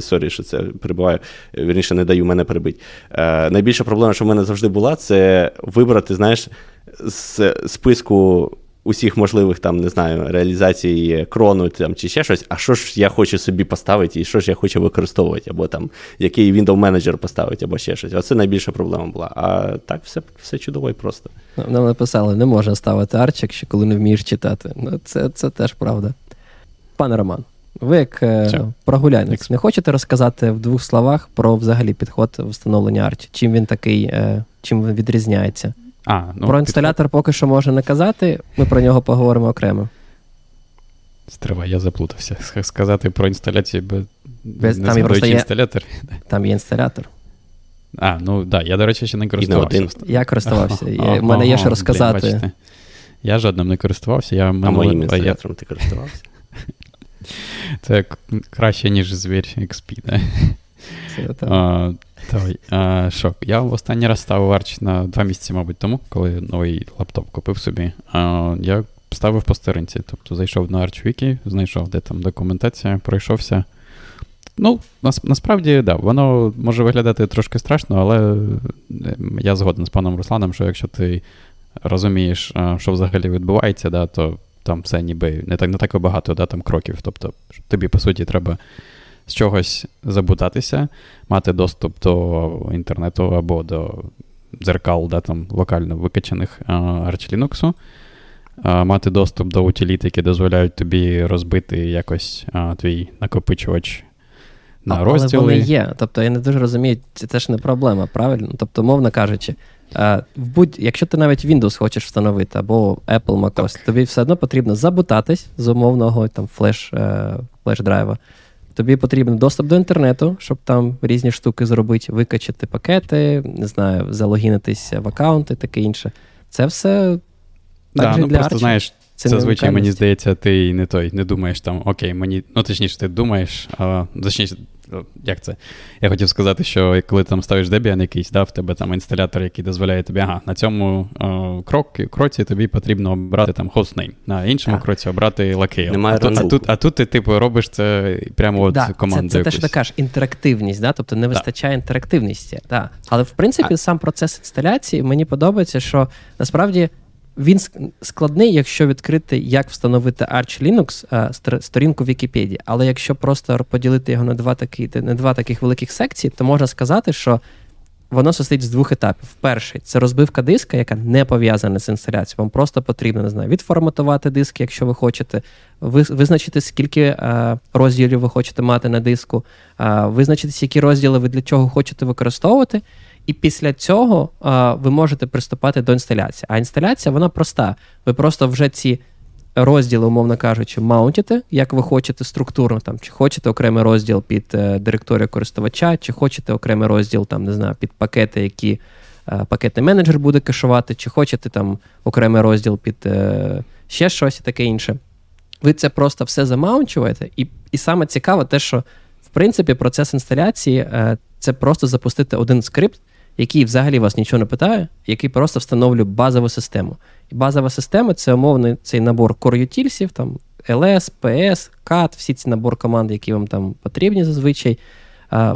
sorry, що це перебиваю. Вірніше, не даю мене перебити. Е, найбільша проблема, що в мене завжди була, це вибрати, знаєш, з списку. Усіх можливих там, не знаю, реалізацій крону там, чи ще щось, а що ж я хочу собі поставити, і що ж я хочу використовувати, або там який window менеджер поставити, або ще щось. Оце найбільша проблема була. А так все, все чудово і просто. Нам написали, не можна ставити арчик, ще коли не вмієш читати. Ну, це, це теж правда. Пане Роман, ви як е, Що? прогулянець, не хочете розказати в двох словах про взагалі підход встановлення арчі? Чим він такий, е, чим він відрізняється? А, ну, про інсталятор поки що можна не казати, ми про нього поговоримо окремо. Стривай, я заплутався. Сказати про інсталяцію без, Без- не там просто є- інсталятор. Там є інсталятор. А, ну так, да, я, до речі, ще не користувався. один. Я користувався. В мене є що розказати. блін, бачите. я жодним не користувався. Я А минуле- моїм я- інсталятором ти користувався? Це краще, ніж звір XP, да? Це, так. А, давай. А, що, я в останній раз ставив Arch на два місяці, мабуть, тому, коли новий лаптоп купив собі. А, я ставив по старинці. Тобто зайшов на ArchWiki, знайшов, де там документація, пройшовся. Ну, нас, насправді, да, воно може виглядати трошки страшно, але е, я згоден з паном Русланом, що якщо ти розумієш, що взагалі відбувається, да, то там все ніби не так, не так багато да, там кроків. Тобто, тобі, по суті, треба з чогось забутатися, мати доступ до інтернету або до дзеркал, да, там локально викачаних Arch Linux, мати доступ до утиліт, які дозволяють тобі розбити якось а, твій накопичувач на А- розділи. Але вони є. Тобто я не дуже розумію, це теж не проблема, правильно? Тобто, мовно кажучи, в будь, якщо ти навіть Windows хочеш встановити або Apple MacOS, тобі все одно потрібно забутатись з умовного там флеш, е, flash- драйва. Тобі потрібен доступ до інтернету, щоб там різні штуки зробити, викачати пакети, не знаю, залогінитися в аккаунти, таке інше. Це все Да, же ну для просто Arch. знаєш, Це зазвичай мені здається, ти не той, не думаєш там, окей, мені. Ну, точніше, ти думаєш, а, точніше, як це? Я хотів сказати, що коли ти там ставиш Debian якийсь, да, в тебе там інсталятор, який дозволяє тобі, ага, на цьому о, крок, кроці тобі потрібно обрати там hostname, на іншому Так. кроці обрати locale. Немає А тут, а, тут, а тут ти, типу, робиш це прямо от да, це, командою. це те, що ти кажеш, інтерактивність, да? тобто не вистачає інтерактивності. Да. Але в принципі, сам процес інсталяції мені подобається, що насправді він складний, якщо відкрити, як встановити Arch Linux е, сторінку Вікіпедії. Але якщо просто поділити його на два такі, на два таких великих секції, то можна сказати, що воно состоїть з двох етапів. Перший це розбивка диска, яка не пов'язана з інсталяцією. Вам просто потрібно не знаю, відформатувати диск, якщо ви хочете, визначити, скільки е, розділів ви хочете мати на диску, е, визначитися, які розділи ви для чого хочете використовувати. І після цього а, ви можете приступати до інсталяції. А інсталяція вона проста. Ви просто вже ці розділи, умовно кажучи, маунтите, як ви хочете структурно, там, чи хочете окремий розділ під е, директорію користувача, чи хочете окремий розділ там, не знаю, під пакети, які е, пакетний менеджер буде кешувати, чи хочете там окремий розділ під е, ще щось і таке інше. Ви це просто все замаунчуєте, і, і саме цікаве те, що в принципі процес інсталяції е, це просто запустити один скрипт який взагалі вас нічого не питає, який просто встановлює базову систему. І базова система це умовний цей набор core utils, там LS, PS, CAT, всі ці набор команд, які вам там потрібні зазвичай.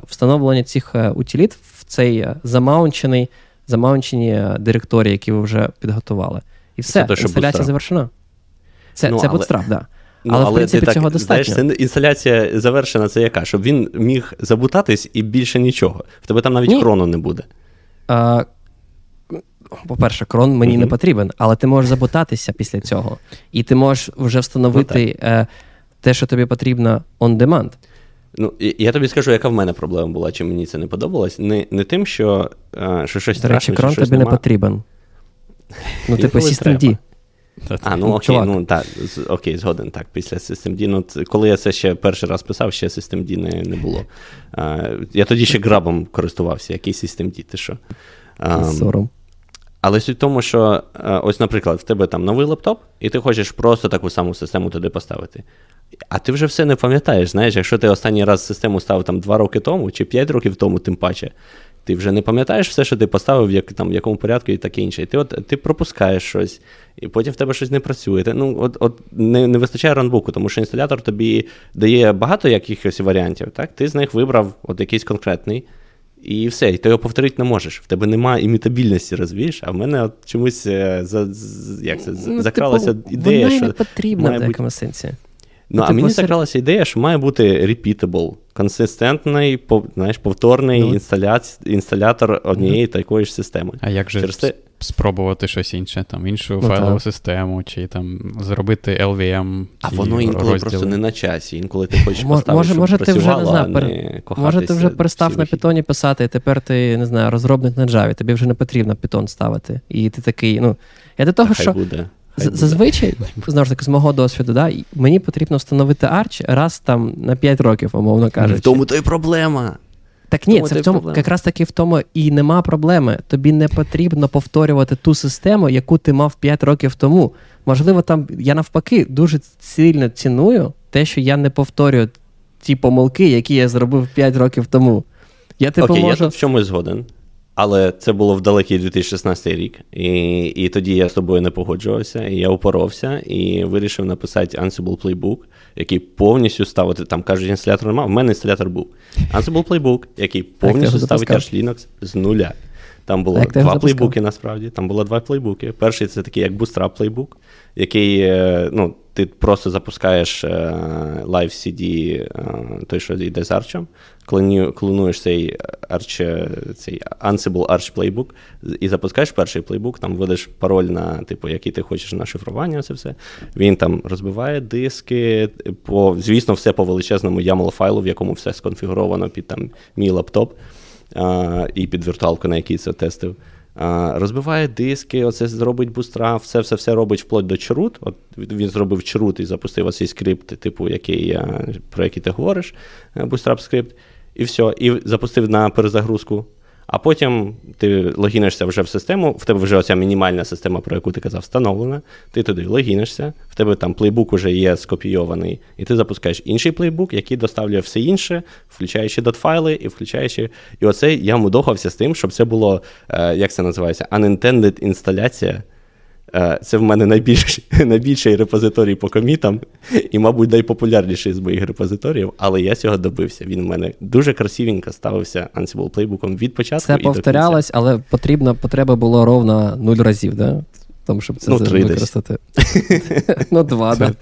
Встановлення цих е, утиліт в цей е, замаунчений, замаунчені е, директорії, які ви вже підготували. І все, це інсталяція завершена. Це ну, це але... Bootstrap, да. Ну, але, але в принципі, ти цього достатньо. Знаєш, це інсталяція завершена, це яка? Щоб він міг забутатись і більше нічого. В тебе там навіть Ні. хрону не буде. А, По-перше, крон мені mm-hmm. не потрібен, але ти можеш забутатися після цього. І ти можеш вже встановити ну, е, те, що тобі потрібно on demand. Ну, я тобі скажу, яка в мене проблема була, чи мені це не подобалось. Не не тим, що е, що щось До речі, крон тобі нема. не потрібен. Ну, типу, Systemd. А, ну окей, Чувак. ну так, окей, згоден. Так, після Systemd. Ну, коли я це ще перший раз писав, ще Systemd не не було. А, Я тоді ще грабом користувався, який Systemd, ти що? А, Сором. Але суть в тому, що ось, наприклад, в тебе там новий лаптоп, і ти хочеш просто таку саму систему туди поставити. А ти вже все не пам'ятаєш. Знаєш, якщо ти останній раз систему ставив там 2 роки тому чи 5 років тому, тим паче, ти вже не пам'ятаєш все, що ти поставив, як, там, в якому порядку і таке інше. І ти от, ти пропускаєш щось, і потім в тебе щось не працює. Ти, ну, от, от Не не вистачає ранбуку, тому що інсталятор тобі дає багато якихось варіантів. так? Ти з них вибрав от якийсь конкретний. І все, і ти його повторити не можеш. В тебе немає імітабільності, розумієш? А в мене от чомусь е, за, як це, ну, типу, закралася типу, ідея, вона що. не потрібна в якому сенсі. Ну, а типу, мені закралася ідея, що має бути repeatable, консистентний, знаєш, повторний ну, інсталяц... інсталятор однієї ну, такої ж системи. А як же Через те... спробувати щось інше, там іншу ну, файлову так. систему, чи там зробити LVM. А воно інколи розділи. просто не на часі. Інколи ти хочеш поставити, може, щоб може, ти вже не знаю, пер... не Може, ти вже перестав на питоні писати, і тепер ти не знаю, розробник на Java, тобі вже не потрібно питон ставити. І ти такий, ну. Я до того, що буде. Зазвичай, знову ж таки, з мого досвіду, да, мені потрібно встановити арч раз там на 5 років, умовно кажучи. В тому то й проблема. Так ні, це в цьому проблема. якраз таки в тому і нема проблеми. Тобі не потрібно повторювати ту систему, яку ти мав 5 років тому. Можливо, там я навпаки дуже сильно ціную те, що я не повторюю ті помилки, які я зробив 5 років тому. Я типу Окей, можу... я тут в чомусь згоден. Але це було в далекий 2016 рік, і і тоді я з тобою не погоджувався, і я упоровся і вирішив написати Ansible Playbook, який повністю ставити, там кажуть, інсталятор немає, в мене інсталятор був. Ansible Playbook, який повністю ставить Arch Linux з нуля. Там було так, два плейбуки, насправді. Там було два плейбуки. Перший це такий як Bootstrap плейбук, який е, ну, ти просто запускаєш е, Live CD, е, той, що йде з арчем, клонуєш цей Arch, цей Ansible Arch Playbook і запускаєш перший плейбук, там вводиш пароль на типу, який ти хочеш на шифрування, це все. Він там розбиває диски, по, звісно, все по величезному YAML файлу, в якому все сконфігуровано під там мій лаптоп а, і під віртуалку, на якій це тестив. Розбиває диски, оце зробить бустра, все все все робить вплоть до чрут. От Він зробив чрут і запустив оцей скрипт, типу, який, про який ти говориш, Bootstrap скрипт, і все, і запустив на перезагрузку а потім ти логінишся вже в систему, в тебе вже оця мінімальна система, про яку ти казав, встановлена. Ти туди логінишся, в тебе там плейбук вже є скопійований, і ти запускаєш інший плейбук, який доставлює все інше, включаючи дотфайли і включаючи. І оце я мудохався з тим, щоб це було, е, як це називається, unintended інсталяція. Е, це в мене найбільший найбільший репозиторій по комітам, і, мабуть, найпопулярніший з моїх репозиторіїв, але я цього добився. Він в мене дуже красивенько ставився Ansible Playbook від початку. Це і повторялось, до але потрібно, потреба було ровно нуль разів, да? Тому щоб це ну, використати. Ну, два, так.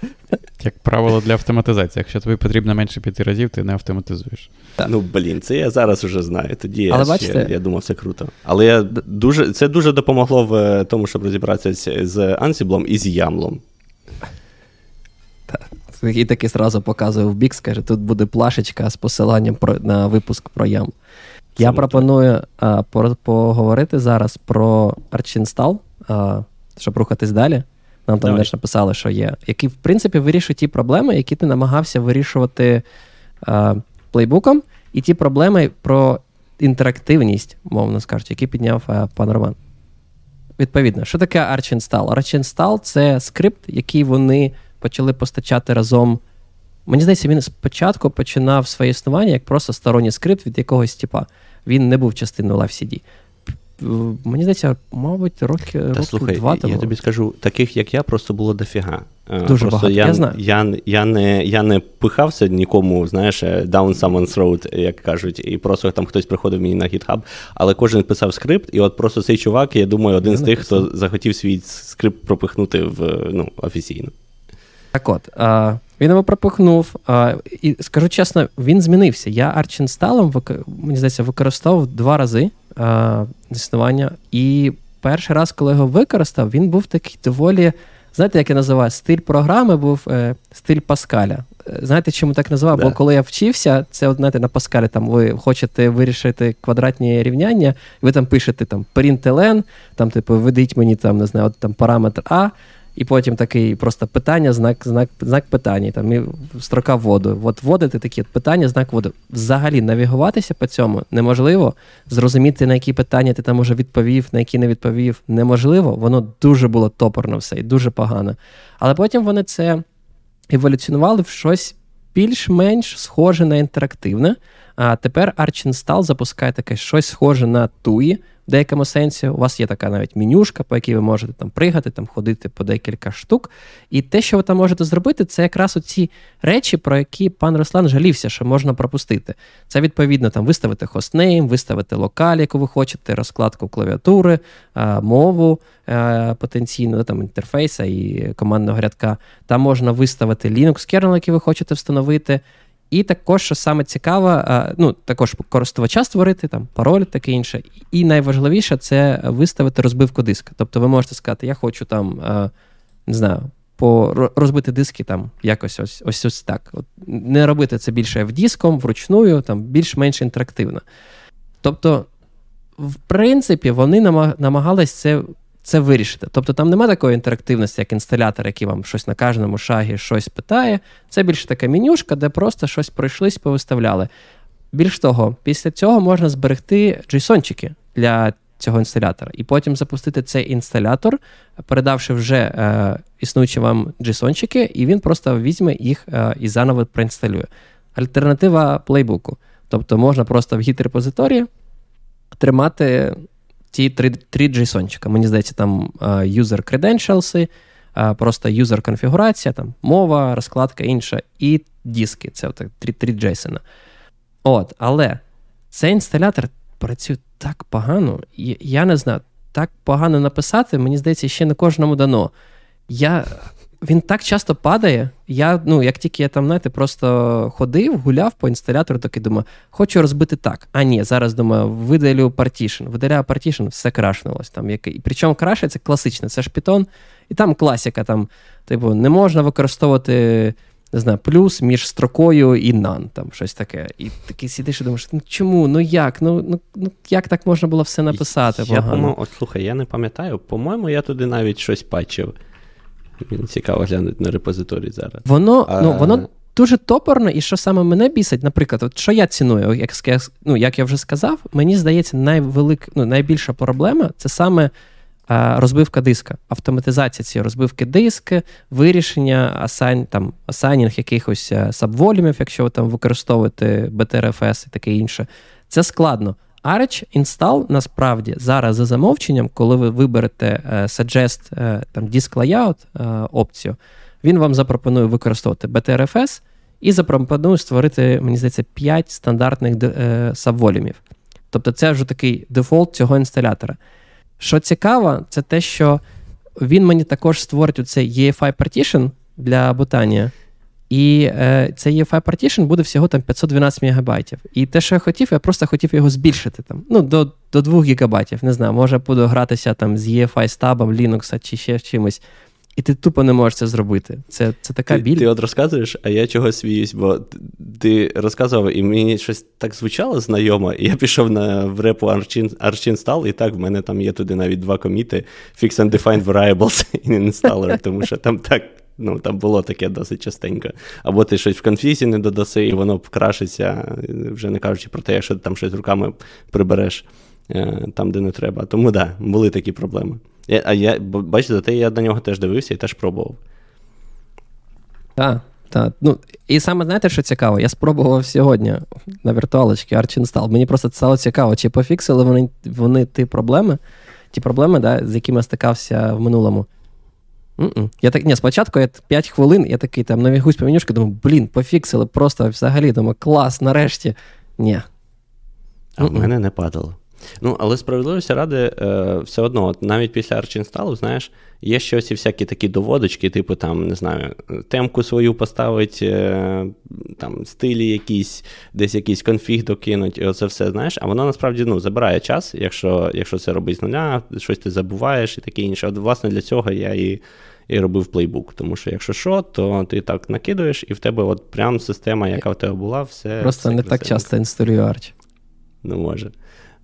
Як правило для автоматизації. Якщо тобі потрібно менше п'яти разів, ти не автоматизуєш. Ну, блін, це я зараз вже знаю. Тоді Але я, бачите, ще, я думав, це круто. Але я дуже, це дуже допомогло в тому, щоб розібратися з Ansible і з Ямлом. І таки зразу показує в бік, скаже, тут буде плашечка з посиланням про, на випуск про ям. Я пропоную а, поговорити зараз про Archinstall, а, щоб рухатись далі. Нам там теж написали, що є, який, в принципі, вирішує ті проблеми, які ти намагався вирішувати а, плейбуком, і ті проблеми про інтерактивність, мовно скажучи, які підняв а, пан Роман. Відповідно, що таке Archinstall? Archinstall – це скрипт, який вони почали постачати разом. Мені здається, він спочатку починав своє існування як просто сторонній скрипт від якогось типа. Він не був частиною LiveCD. Мені здається, мабуть, роки, Та, роки слухай, два тому. Я тобі скажу, таких, як я, просто було дофіга. Е, Дуже просто багато, я, я знаю. Я, я, не я не пихався нікому, знаєш, е, down someone's road, як кажуть, і просто там хтось приходив мені на GitHub, але кожен писав скрипт, і от просто цей чувак, я думаю, один я з тих, хто захотів свій скрипт пропихнути в ну, офіційно. Так от, а, він його пропихнув. А, і скажу чесно, він змінився. Я арчинсталом, мені здається, використовував два рази а, існування. І перший раз, коли його використав, він був такий доволі. Знаєте, як я називаю? Стиль програми був е, стиль Паскаля. Е, знаєте, чому так називав? Да. Бо коли я вчився, це от, знаєте, на Паскалі там ви хочете вирішити квадратні рівняння, ви там пишете там println, там, типу, введіть мені там, не знаю, от, там параметр А. І потім такий просто питання, знак знак, знак питання. Там, і строка вводу. От вводити такі питання, знак воду. Взагалі навігуватися по цьому неможливо. Зрозуміти, на які питання ти там уже відповів, на які не відповів, неможливо. Воно дуже було топорно все і дуже погано. Але потім вони це еволюціонували в щось більш-менш схоже на інтерактивне. А тепер Arch запускає таке щось схоже на TUI, деякому сенсі. У вас є така навіть менюшка, по якій ви можете там пригати, там ходити по декілька штук. І те, що ви там можете зробити, це якраз оці речі, про які пан Руслан жалівся, що можна пропустити. Це відповідно там виставити hostname, виставити локаль, яку ви хочете, розкладку клавіатури, мову потенційно, там інтерфейса і командного рядка. Там можна виставити Linux kernel, який ви хочете встановити. І також, що саме цікаве, ну, також користувача створити, там, пароль, таке інше. І найважливіше це виставити розбивку диска. Тобто ви можете сказати, я хочу там, не знаю, по розбити диски там якось ось ось ось так. От, Не робити це більше в диском, вручную, там більш-менш інтерактивно. Тобто, в принципі, вони намагались це це вирішити. Тобто там немає такої інтерактивності, як інсталятор, який вам щось на кожному шагі щось питає. Це більше така менюшка, де просто щось пройшлись, повиставляли. Більш того, після цього можна зберегти JSON-чики для цього інсталятора, і потім запустити цей інсталятор, передавши вже е, існуючі вам JSON-чики, і він просто візьме їх е, і заново проінсталює. Альтернатива плейбуку. Тобто можна просто в гіт-репозиторії тримати ті три JSON-чика. Мені здається, там user credentials, просто user конфігурація, там мова, розкладка інша, і диски. Це от, три, JSON. От, Але цей інсталятор працює так погано, я не знаю, так погано написати, мені здається, ще не кожному дано. Я він так часто падає. Я, ну, як тільки я там, знаєте, просто ходив, гуляв по інсталятору, такий думаю, хочу розбити так. А ні, зараз думаю, видалю partition. Видаляю partition, все крашнулось. Там, який. Причому краще це класичне, це ж Python, і там класика, там, типу, не можна використовувати. Не знаю, плюс між строкою і none, там щось таке. І такий сидиш і думаєш, ну чому? Ну як? Ну ну, ну як так можна було все написати? Я, по от слухай, я не пам'ятаю, по-моєму, я туди навіть щось пачив. Мені цікаво глянути на репозиторій зараз. Воно а... ну, воно дуже топорно, і що саме мене бісить, наприклад, от що я ціную, як ну, як я вже сказав, мені здається, найвелик, ну, найбільша проблема це саме розбивка диска, автоматизація цієї розбивки диски, вирішення assign, там, assigning якихось е, subvolume 'ів, якщо ви там використовуєте BTRFS і таке інше. Це складно. Arch Install насправді зараз за замовченням, коли ви виберете uh, Suggest uh, там, Disk Layout uh, опцію, він вам запропонує використовувати BTRFS і запропонує створити, мені здається, 5 стандартних subvolume 'ів. Тобто це вже такий дефолт цього інсталятора. Що цікаво, це те, що він мені також створить цей EFI partition для Botania. І е, цей EFI partition буде всього там 512 МБ. І те, що я хотів, я просто хотів його збільшити там, ну, до до 2 ГБ. Не знаю, може буду гратися там з EFI стабом, Linux чи ще чимось. І ти тупо не можеш це зробити. Це це така ти, біль. Ти от розказуєш, а я чогось сміюсь, бо ти розказував, і мені щось так звучало знайомо, і я пішов на в репу Arch Install, і так в мене там є туди навіть два коміти Fix and Defined Variables in Installer, тому що там так. Ну, там було таке досить частенько. Або ти щось в конфізі не додаси, і воно крашиться, вже не кажучи про те, якщо ти там щось руками прибереш е, там, де не треба. Тому так, да, були такі проблеми. А я, бачите, зате я на нього теж дивився і теж пробував. Так, так. Ну, І саме знаєте, що цікаво? Я спробував сьогодні на віртуалочці Arch Install. Мені просто стало цікаво, чи пофіксили вони вони ті проблеми, ті проблеми, да, з якими стикався в минулому. Mm-mm. Я так, ні, Спочатку я 5 хвилин, я такий там навігусь по менюшку, думаю, блін, пофіксили просто взагалі, думаю, клас, нарешті. Ні. А в мене не падало. Ну, але справедливості ради, е, все одно, от навіть після арчінсталу, знаєш, є щось і всякі такі доводочки, типу там, не знаю, темку свою поставить, е, там стилі якісь, десь якийсь конфіг докинуть, і оце все, знаєш, а воно насправді ну, забирає час, якщо якщо це робить з нуля, щось ти забуваєш і таке інше. От, власне, для цього я і. І робив плейбук, тому що якщо що, то ти так накидуєш, і в тебе от прям система, яка в тебе була, все. Просто все не так часто інсталюю Arch. Ну, може.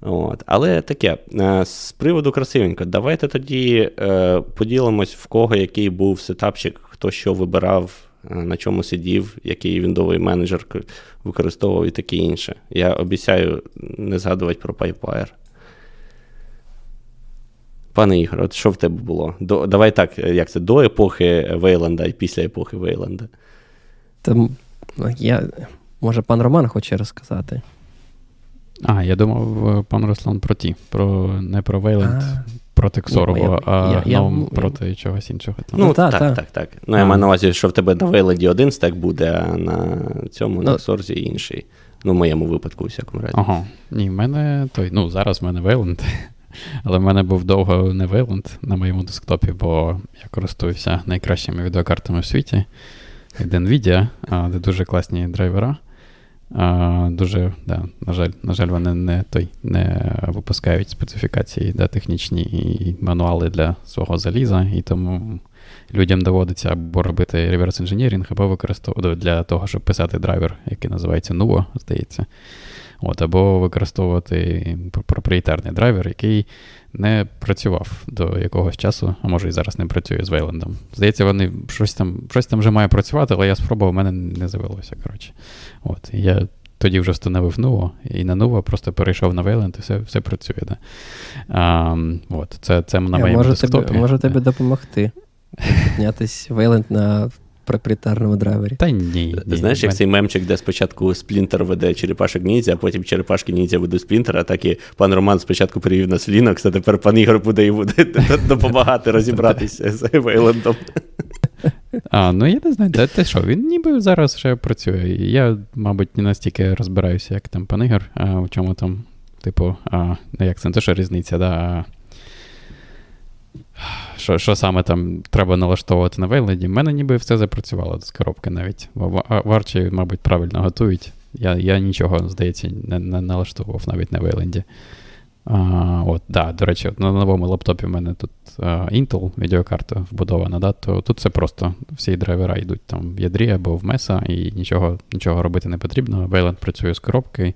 От. Але таке, е, з приводу красивенько, давайте тоді е, поділимось, в кого який був сетапчик, хто що вибирав, е, на чому сидів, який віндовий менеджер використовував і таке інше. Я обіцяю не згадувати про PipeWire. Пане Ігор, от що в тебе було? До, Давай так, як це, до епохи Вейланда і після епохи Вейланда. Там, я, Може, пан Роман хоче розказати. А, я думав, пан Руслан про ті, про не про Вейленд проти Ксорового, а Гном проти чогось іншого. Там. Ну, так, так, так. так. Ну, я маю на увазі, що в тебе на Вейленді один стек буде, а на цьому, ну, на Сорзі інший. Ну, в моєму випадку, у всякому разі. Ага. Ні, в мене той, ну, зараз в мене Wayland. Але в мене був довго не Wayland на моєму десктопі, бо я користуюся найкращими відеокартами в світі від NVIDIA, де дуже класні драйвера. Дуже, да, на жаль, на жаль, вони не той не випускають специфікації да, технічні і мануали для свого заліза, і тому людям доводиться або робити reverse engineering, або використовувати для того, щоб писати драйвер, який називається Nouveau, здається. От, Або використовувати проприєтарний драйвер, який не працював до якогось часу, а може і зараз не працює з Wayland 'ом. Здається, вони щось там щось там вже має працювати, але я спробував, у мене не завелося. коротше. От, Я тоді вже встановив Nouveau, і на Nouveau просто перейшов на Wayland, і все все працює. Да. А, от, Це це на моєму десктопі. Можу тобі допомогти. Підняти Wayland на проприєтарному драйвері. Та ні. ні Знаєш, як цей мемчик, де спочатку сплінтер веде черепашок ніндзя, а потім черепашки ніндзя ведуть сплінтера, так і пан Роман спочатку перевів нас в Linux, а тепер пан Ігор буде йому допомагати розібратися з Вейлендом. А, ну я не знаю, де те що, він ніби зараз ще працює. Я, мабуть, не настільки розбираюся, як там пан Ігор, а в чому там, типу, а, ну як це не те, що різниця, да, а що що саме там треба налаштовувати на вейленді, в мене ніби все запрацювало з коробки навіть. В Арчі, мабуть, правильно готують. Я я нічого, здається, не, не налаштовував навіть на вейленді. А, от, да, До речі, на новому лаптопі в мене тут а, Intel відеокарта вбудована, да, то тут це просто всі драйвера йдуть там в ядрі або в меса, і нічого нічого робити не потрібно. Вейленд працює з коробки.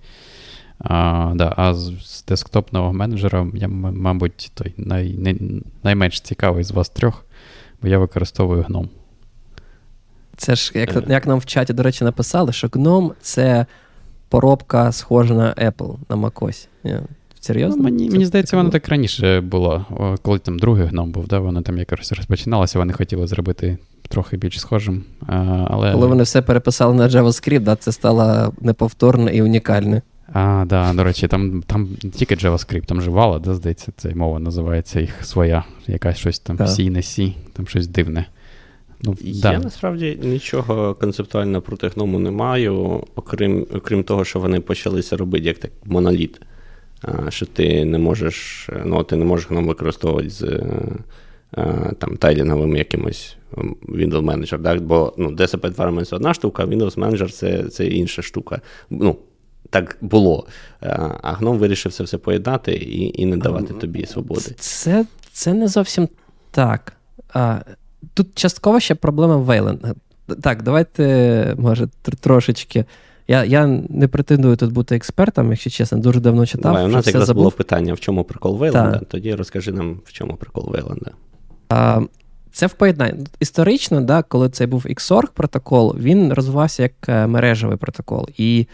А да, а з, з десктопного менеджера я, мабуть, той най, най, найменш цікавий з вас трьох, бо я використовую GNOME. Це ж, як е. як нам в чаті, до речі, написали, що GNOME це поробка схожа на Apple на MacOS. Серйозно? Ну, мені мені здається, воно так раніше було. Коли там другий гном був, да, воно там якось розпочиналося, вони хотіли зробити трохи більш схожим. А, але... Коли вони все переписали на JavaScript, да, це стало неповторно і унікальне. А, да, до речі, там там тільки JavaScript, там же Vala, да, здається, ця мова називається їх своя, якась щось там C, не C, там щось дивне. Ну, Я да. насправді нічого концептуально проти гному не маю, окрім окрім того, що вони почалися робити як так моноліт. Що ти не можеш ну, ти не можеш гном використовувати з там тайлінговим якимось Windows Manager. Так? Бо ну, DSP Environment це одна штука, а Windows Manager це це інша штука. Ну, Так було. А гном вирішив це все поєднати і і не давати тобі свободи. Це це не зовсім так. А, Тут частково ще проблема Вейлен. Так, давайте, може, трошечки. Я я не претендую тут бути експертом, якщо чесно, дуже давно читав. Давай, У нас якраз забув. було питання, в чому прикол Вейленда. Так. Тоді розкажи нам, в чому прикол Вейленда. А, Це в поєднанні. Історично, да, коли це був Xorg протокол, він розвивався як е, мережевий протокол. І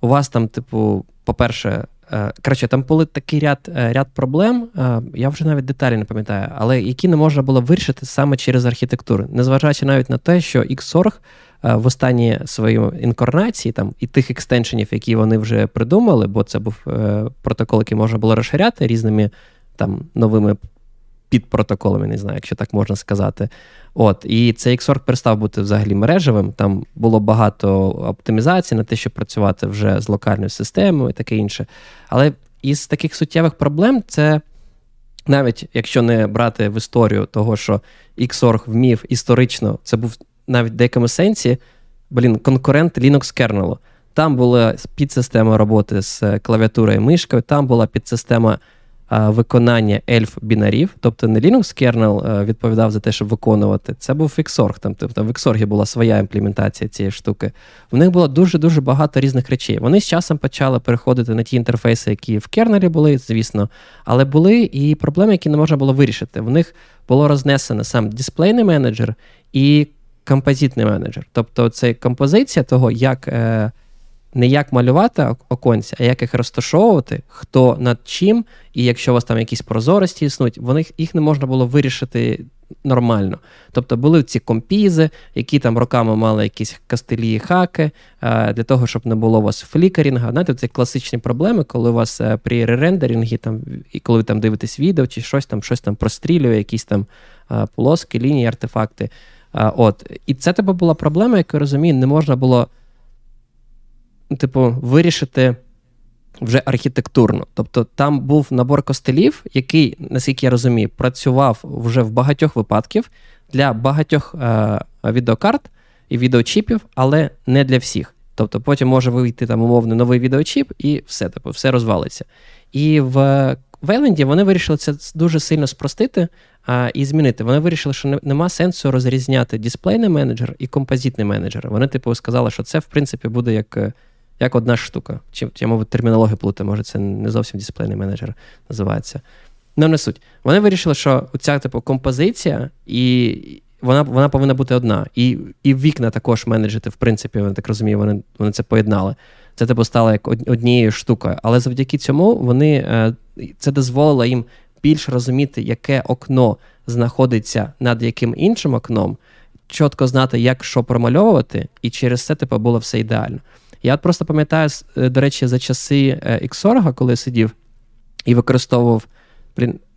у вас там, типу, по-перше, Е, коротше, там були такий ряд е, ряд проблем, е, я вже навіть деталі не пам'ятаю, але які не можна було вирішити саме через архітектуру, незважаючи навіть на те, що X40 в останній своїй інкарнації там і тих екстеншенів, які вони вже придумали, бо це був протокол, який можна було розширяти різними там новими підпротоколами, не знаю, якщо так можна сказати. От, І цей Xorg перестав бути взагалі мережевим. Там було багато оптимізацій на те, щоб працювати вже з локальною системою і таке інше. Але із таких суттєвих проблем це. Навіть якщо не брати в історію того, що Xorg вмів історично, це був навіть в деякому сенсі блін, конкурент Linux кернелу. Там була підсистема роботи з клавіатурою і мишкою, там була підсистема виконання ельф бінарів, тобто не Linux kernel відповідав за те, щоб виконувати. Це був Xorg, там, тобто в Xorg була своя імплементація цієї штуки. В них було дуже-дуже багато різних речей. Вони з часом почали переходити на ті інтерфейси, які в кернелі були, звісно, але були і проблеми, які не можна було вирішити. В них було рознесено сам дисплейний менеджер і композитний менеджер. Тобто це композиція того, як. Е, не як малювати оконця, а як їх розташовувати, хто над чим, і якщо у вас там якісь прозорості існують, вони, їх не можна було вирішити нормально. Тобто були ці компізи, які там роками мали якісь кастелі і хаки, для того, щоб не було у вас флікерінга. Знаєте, це класичні проблеми, коли у вас е, при ререндерінгі, там, і коли ви там дивитесь відео чи щось там щось там прострілює, якісь там полоски, лінії, артефакти. От. І це тебе була проблема, яку я розумію, не можна було типу, вирішити вже архітектурно. Тобто там був набор костелів, який, наскільки я розумію, працював вже в багатьох випадків для багатьох е- відеокарт і відеочіпів, але не для всіх. Тобто потім може вийти там умовний новий відеочіп, і все типу, все розвалиться. І в Вейленді вони вирішили це дуже сильно спростити а, і змінити. Вони вирішили, що не, нема сенсу розрізняти дисплейний менеджер і композитний менеджер. Вони, типу, сказали, що це, в принципі, буде як е, як одна штука. Чи я мовить термінологію плутаю, може, це не зовсім дисплейний менеджер називається. Ну, не суть. Вони вирішили, що ця типу композиція, і вона вона повинна бути одна. І і вікна також менеджити, в принципі, я так розумію, вони вони це поєднали. Це типу стало як однією штукою. Але завдяки цьому вони е, це дозволило їм більш розуміти, яке окно знаходиться над яким іншим окном, чітко знати, як що промальовувати, і через це типу, було все ідеально. Я от просто пам'ятаю, е, до речі, за часи Xorg, коли я сидів і використовував.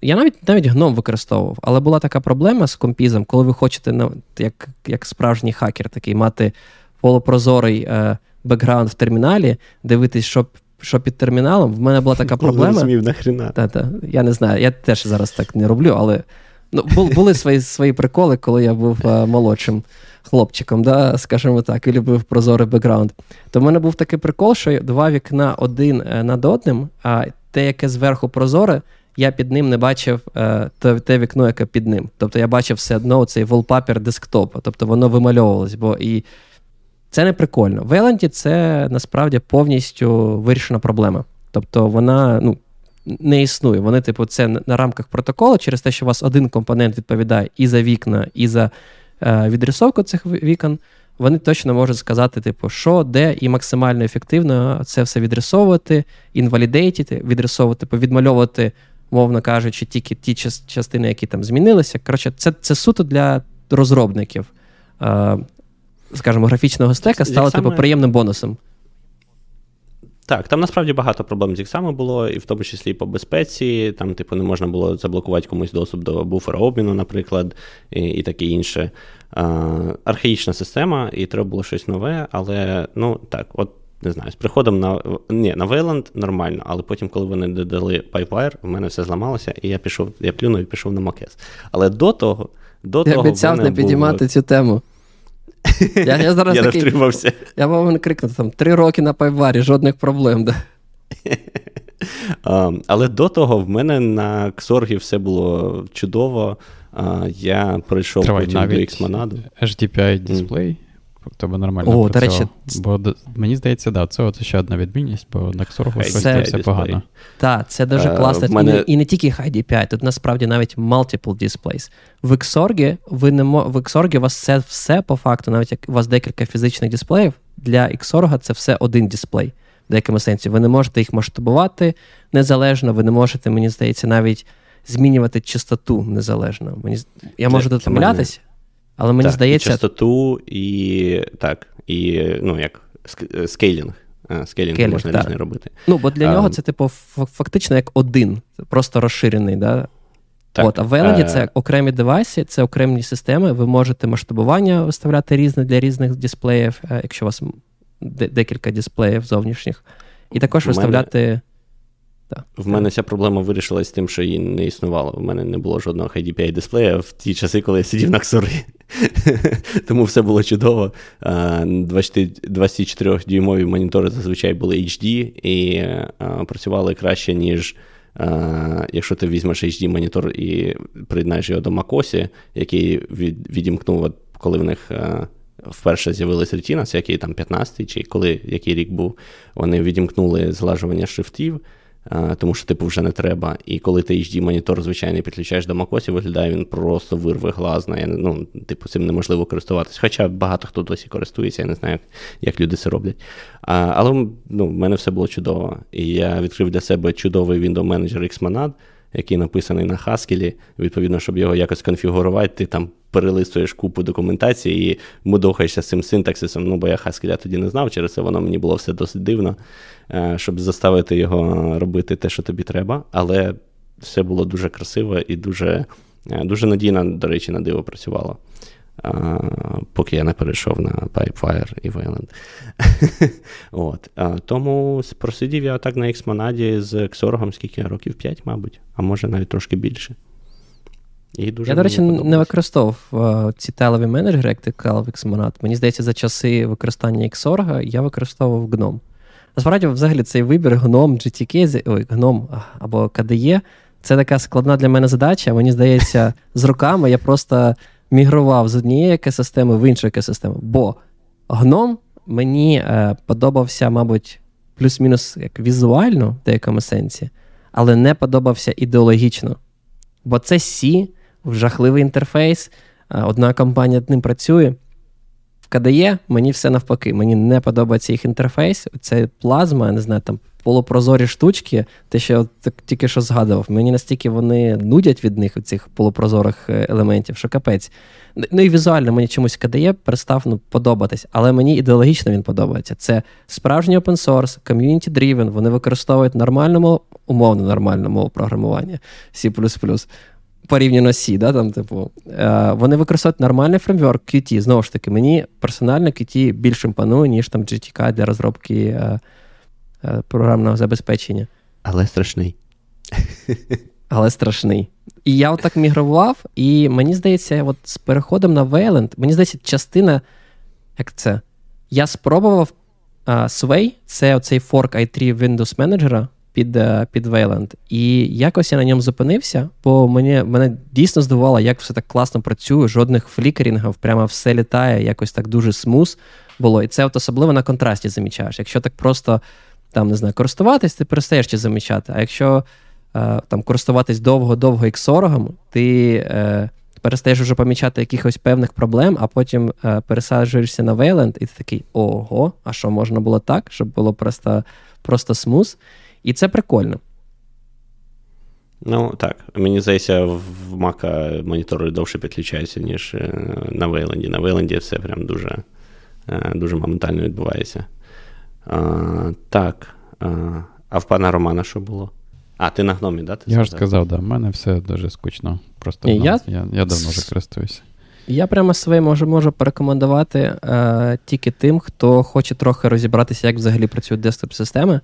Я навіть навіть гном використовував, але була така проблема з компізом, коли ви хочете, як як справжній хакер, такий мати полупрозорий е, бекграунд в терміналі, дивитись, що що під терміналом. В мене була така проблема. Нахрена. Та-та. Я не знаю, я теж зараз так не роблю, але ну, були свої свої приколи, коли я був е, молодшим хлопчиком, да, скажімо так, і любив прозорий бекграунд. То в мене був такий прикол, що два вікна один е, над одним, а те, яке зверху прозоре, я під ним не бачив е, те, те вікно, яке під ним. Тобто я бачив все одно цей волпапір десктопа, тобто воно вимальовувалось. бо і це не прикольно. В Еленді це насправді повністю вирішена проблема. Тобто вона ну, не існує. Вони, типу, це на рамках протоколу через те, що у вас один компонент відповідає і за вікна, і за відрисовку цих вікон, вони точно можуть сказати, типу, що, де, і максимально ефективно це все відрисовувати, інвалідейтити, відрисовувати, типу, відмальовувати, мовно кажучи, тільки ті частини, які там змінилися. Коротше, це це суто для розробників, е, скажімо, графічного стека стало типу, приємним бонусом. Так, там насправді багато проблем з іксами було, і в тому числі і по безпеці. Там, типу, не можна було заблокувати комусь доступ до буфера обміну, наприклад, і і таке інше. А, Архаїчна система, і треба було щось нове, але ну так, от не знаю, з приходом на ні, на Wayland нормально, але потім, коли вони додали PipeWire, в мене все зламалося, і я пішов, я плюнув і пішов на Mac's. Але до того. до Ти того обіцяв не підіймати був... цю тему. Я я, зараз я такий, не втримався. Я вам крикнув там три роки на пайварі, жодних проблем. Да. Um, але до того в мене на Ксоргі все було чудово. Uh, я прийшов Тривай, потім до Xmonad. HDPI дисплей. В тебе нормально О, до речі, Бо мені здається, да, це от ще одна відмінність, бо на Xorg щось це все погано. Так, це дуже класно. Uh, мене... І, і не тільки HDPI, тут насправді навіть multiple displays. В Xorg ви не мо... в Xorg у вас це все по факту, навіть як у вас декілька фізичних дисплеїв, для Xorg це все один дисплей. В деякому сенсі. Ви не можете їх масштабувати незалежно, ви не можете, мені здається, навіть змінювати частоту незалежно. Мені... Я можу тут помилятися. Але мені так, здається. І частоту, і так, і ну, як скейлінг. Скейлінг можна так. різний робити. Ну, бо для а, нього це, типу, фактично як один, просто розширений. Да? Так, От, А в Веленді це окремі девайси, це окремі системи. Ви можете масштабування виставляти різне для різних дисплеїв, е, якщо у вас декілька дисплеїв зовнішніх. І також виставляти. Так. В мене ця проблема вирішилась тим, що її не існувало. У мене не було жодного HDPI дисплея в ті часи, коли я сидів на ксорі. Тому все було чудово. 24-дюймові монітори зазвичай були HD і працювали краще, ніж. Якщо ти візьмеш HD-монітор і приєднаєш його до MacOS, який відімкнув, коли в них вперше з'явилась Retina, який там 15-й, чи коли який рік був, вони відімкнули злажування шрифтів тому що типу вже не треба. І коли ти HD-монітор, звичайний, підключаєш до MacOS, виглядає, він просто вирве глазна. Ну, типу, цим неможливо користуватись. Хоча багато хто досі користується, я не знаю, як люди це роблять. Але ну, в мене все було чудово. І я відкрив для себе чудовий Windows Manager Xmonad, який написаний на Haskell. Відповідно, щоб його якось конфігурувати, ти там перелистуєш купу документації і мудохаєшся з цим синтаксисом. Ну, бо я Haskell тоді не знав, через це воно мені було все досить дивно. Е, щоб заставити його робити те, що тобі треба. Але все було дуже красиво і дуже е, дуже надійно, до речі, на диво працювало. Е, поки я не перейшов на Pipewire і Wayland. От. Тому просидів я так на Xmonaді з Xorg скільки років 5, мабуть, а може навіть трошки більше. І дуже Я, до речі, не використовував ці телеві менеджери, як ти казав Xmonad. Мені здається, за часи використання Xorg я використовував GNOME. Насправді, взагалі, цей вибір гном GTK, ой, гном або KDE, це така складна для мене задача. Мені здається, з роками я просто мігрував з однієї екосистеми в іншу екосистему. Бо гном мені е, подобався, мабуть, плюс-мінус як візуально в деякому сенсі, але не подобався ідеологічно. Бо це Сі, жахливий інтерфейс, е, одна компанія над ним працює. KDE мені все навпаки. Мені не подобається їх інтерфейс. Це плазма, я не знаю, там полупрозорі штучки, те, що я тільки що згадував. Мені настільки вони нудять від них, цих полупрозорих е, елементів, що капець. Ну і візуально мені чомусь KDE перестав ну, подобатись, але мені ідеологічно він подобається. Це справжній open source, community driven, вони використовують нормальну умовно нормальну мову програмування C порівняно C, да, там, типу, е, вони використовують нормальний фреймворк Qt. Знову ж таки, мені персонально Qt більш імпонує, ніж там GTK для розробки е, е, програмного забезпечення. Але страшний. Але страшний. І я отак мігрував, і мені здається, от з переходом на Wayland, мені здається, частина, як це? Я спробував uh, Sway, це оцей fork i3 Windows Manager, під е, під Wayland. І якось я на ньому зупинився, бо мені, мене дійсно здивувало, як все так класно працює, жодних флікерінгів, прямо все літає, якось так дуже смус було. І це от особливо на контрасті замічаєш. Якщо так просто там, не знаю, користуватись, ти перестаєш це замічати. А якщо е, там користуватись довго-довго іксорогом, ти. Е, Перестаєш вже помічати якихось певних проблем, а потім е, пересаджуєшся на Wayland, і ти такий ого, а що можна було так, щоб було просто просто смус. І це прикольно. Ну, так. Мені здається, в Mac монітори довше підключаються, ніж е, на Вейленді. На Вейленді все прям дуже е, дуже моментально відбувається. А, Так. А, а в пана Романа що було? А, ти на гномі, да? Ти я ж сказав, да, в мене все дуже скучно. Просто Ні, я... я я, давно вже користуюся. Я прямо своє можу можу порекомендувати е, тільки тим, хто хоче трохи розібратися, як взагалі працюють десктоп-системи.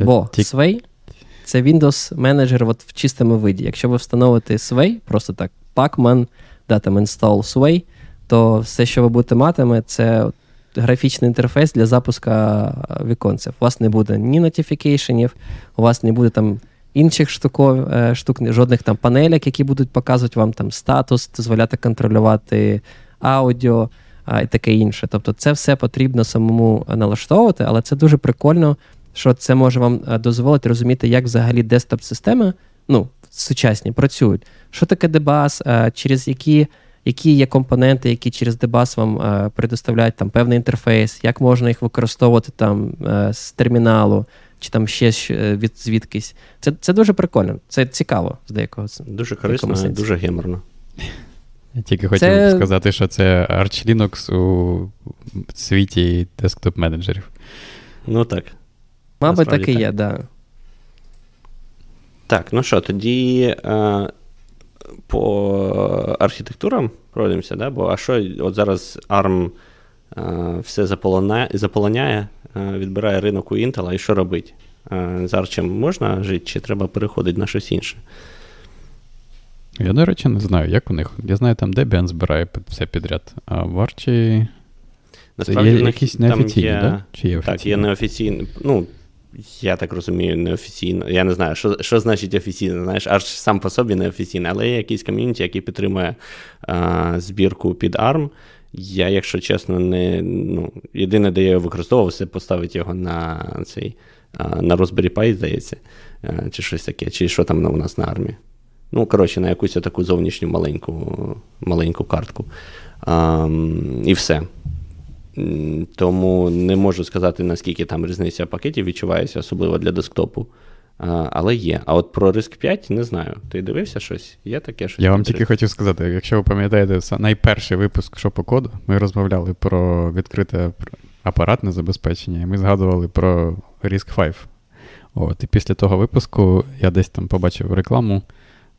Бо тільки... Sway — це Windows менеджер от в чистому виді. Якщо ви встановите Sway, просто так, Pacman, да, там install Sway, то все, що ви будете мати, це графічний інтерфейс для запуска віконців. У вас не буде ні нотифікейшенів, у вас не буде там інших штуков, е, штук, жодних там панелек, які будуть показувати вам там статус, дозволяти контролювати аудіо а, і таке інше. Тобто це все потрібно самому налаштовувати, але це дуже прикольно, що це може вам е, дозволити розуміти, як взагалі десктоп-системи ну, сучасні працюють. Що таке дебас, через які. Які є компоненти, які через Debus вам е, предоставляють там певний інтерфейс, як можна їх використовувати там е, з терміналу, чи там ще від звідкись. Це це дуже прикольно, це цікаво з деякого. Дуже корисно, дуже геморно. Я тільки хотів це... сказати, що це Arch Linux у світі десктоп менеджерів. Ну так. Мабуть, так і є, так. Да. Так, ну що, тоді е, по архітектурам пройдемося, да? бо а що от зараз ARM е, все заполоняє, заполоняє Е, відбирає ринок у Intel, і що робить? Е, з Arch можна жити, чи треба переходити на щось інше? Я, до речі, не знаю, як у них. Я знаю, там Debian збирає все підряд, а в Arch Насправді, є якісь неофіційні, є, да? Чи є офіційні? Так, є неофіційні. Ну, я так розумію, неофіційно. Я не знаю, що що значить офіційно. Знаєш, Arch сам по собі неофіційний, але є якийсь ком'юніті, який підтримує а, збірку під ARM. Я, якщо чесно, не ну, єдине, де я його використовував, це поставити його на цей на Raspberry Pi, здається, чи щось таке, чи що там у нас на армії. Ну, коротше, на якусь таку зовнішню маленьку маленьку картку. А, І все. Тому не можу сказати, наскільки там різниця пакетів відчувається, особливо для десктопу. А, Але є. А от про Risk 5 не знаю. Ти дивився щось? Є таке щось? Я вам тільки хотів сказати, якщо ви пам'ятаєте, найперший випуск «Що по коду, ми розмовляли про відкрите апаратне забезпечення, і ми згадували про Risk 5. От, І після того випуску я десь там побачив рекламу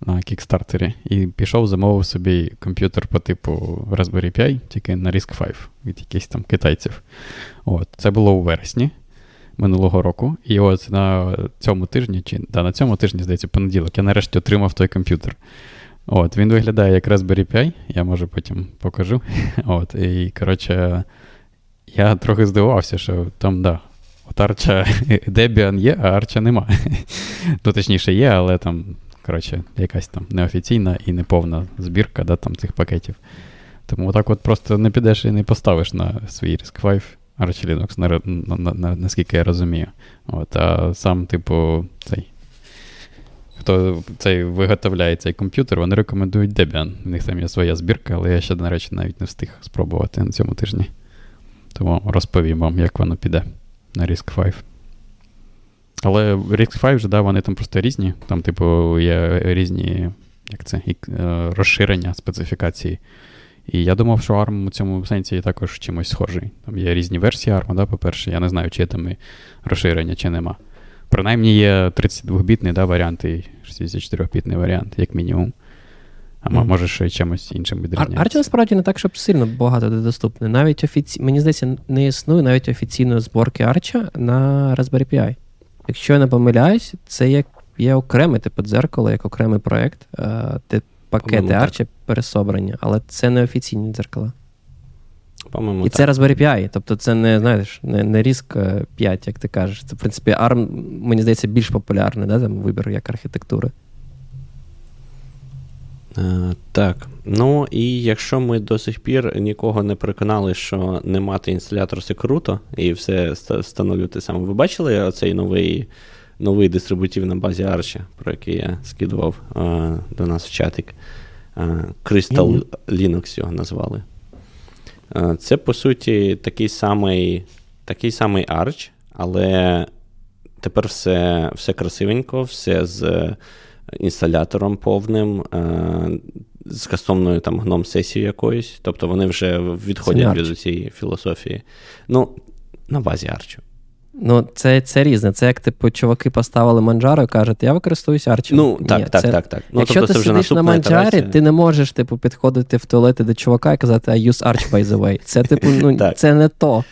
на кікстартері і пішов, замовив собі комп'ютер по типу Raspberry Pi, тільки на Risk 5 від якихось там китайців. От, Це було у вересні минулого року. І от на цьому тижні, чи да, на цьому тижні, здається, понеділок, я нарешті отримав той комп'ютер. От, Він виглядає як Raspberry Pi, я може потім покажу. От, І, коротше, я трохи здивувався, що там, да, от Арча Debian є, а Арча нема. Ну, точніше, є, але там, коротше, якась там неофіційна і неповна збірка да, там, цих пакетів. Тому отак от просто не підеш і не поставиш на свій Risk 5 Arch Linux, на, на, на, наскільки я розумію. От, А сам, типу, цей. Хто цей виготовляє цей комп'ютер, вони рекомендують Debian. У них там є своя збірка, але я ще, до речі, навіть не встиг спробувати на цьому тижні. Тому розповім вам, як воно піде на Risk 5. Але Risk 5 вже, да, вони там просто різні. Там, типу, є різні як це, е, розширення специфікації. І я думав, що ARM у цьому сенсі є також чимось схожий. Там є різні версії ARM, да, по-перше, я не знаю, чи є там і розширення, чи нема. Принаймні є 32-бітний да, варіант і 64-бітний варіант, як мінімум. А mm. може ще чимось іншим відрізняється. Арчі насправді не так, щоб сильно багато де доступне. Навіть офіці... Мені здається, не існує навіть офіційної зборки Арча на Raspberry Pi. Якщо я не помиляюсь, це як є окреме типу дзеркало, як окремий проєкт. Ти пакети Arch пересобрані, але це не офіційні дзеркала. По-моєму, І так. це Raspberry Pi, тобто це не знаєш, не, не RISC 5, як ти кажеш. Це, в принципі, ARM, мені здається, більш популярний да, там, вибір як архітектури. Uh, так. Ну і якщо ми до сих пір нікого не переконали, що не мати інсталятор це круто, і все встановлювати саме. Ви бачили оцей новий новий дистрибутив на базі Arch, про який я скидував uh, до нас в чатик? Uh, Crystal mm-hmm. Linux його назвали. Це, по суті, такий самий такий самий Arch, але тепер все все красивенько, все з інсталятором повним, з кастомною там гном сесією якоюсь. Тобто вони вже відходять від цієї філософії. Ну, на базі Арчу. Ну, це це різне. Це як типу чуваки поставили манджару і кажуть, я використовуюся арчем. Ну, так, Ні, так, це... так, так. Ну, Якщо тобто, ти це сидиш на манджарі, ітерація. ти не можеш типу, підходити в туалети до чувака і казати I use Arch, by the way. Це, типу, ну, це не то.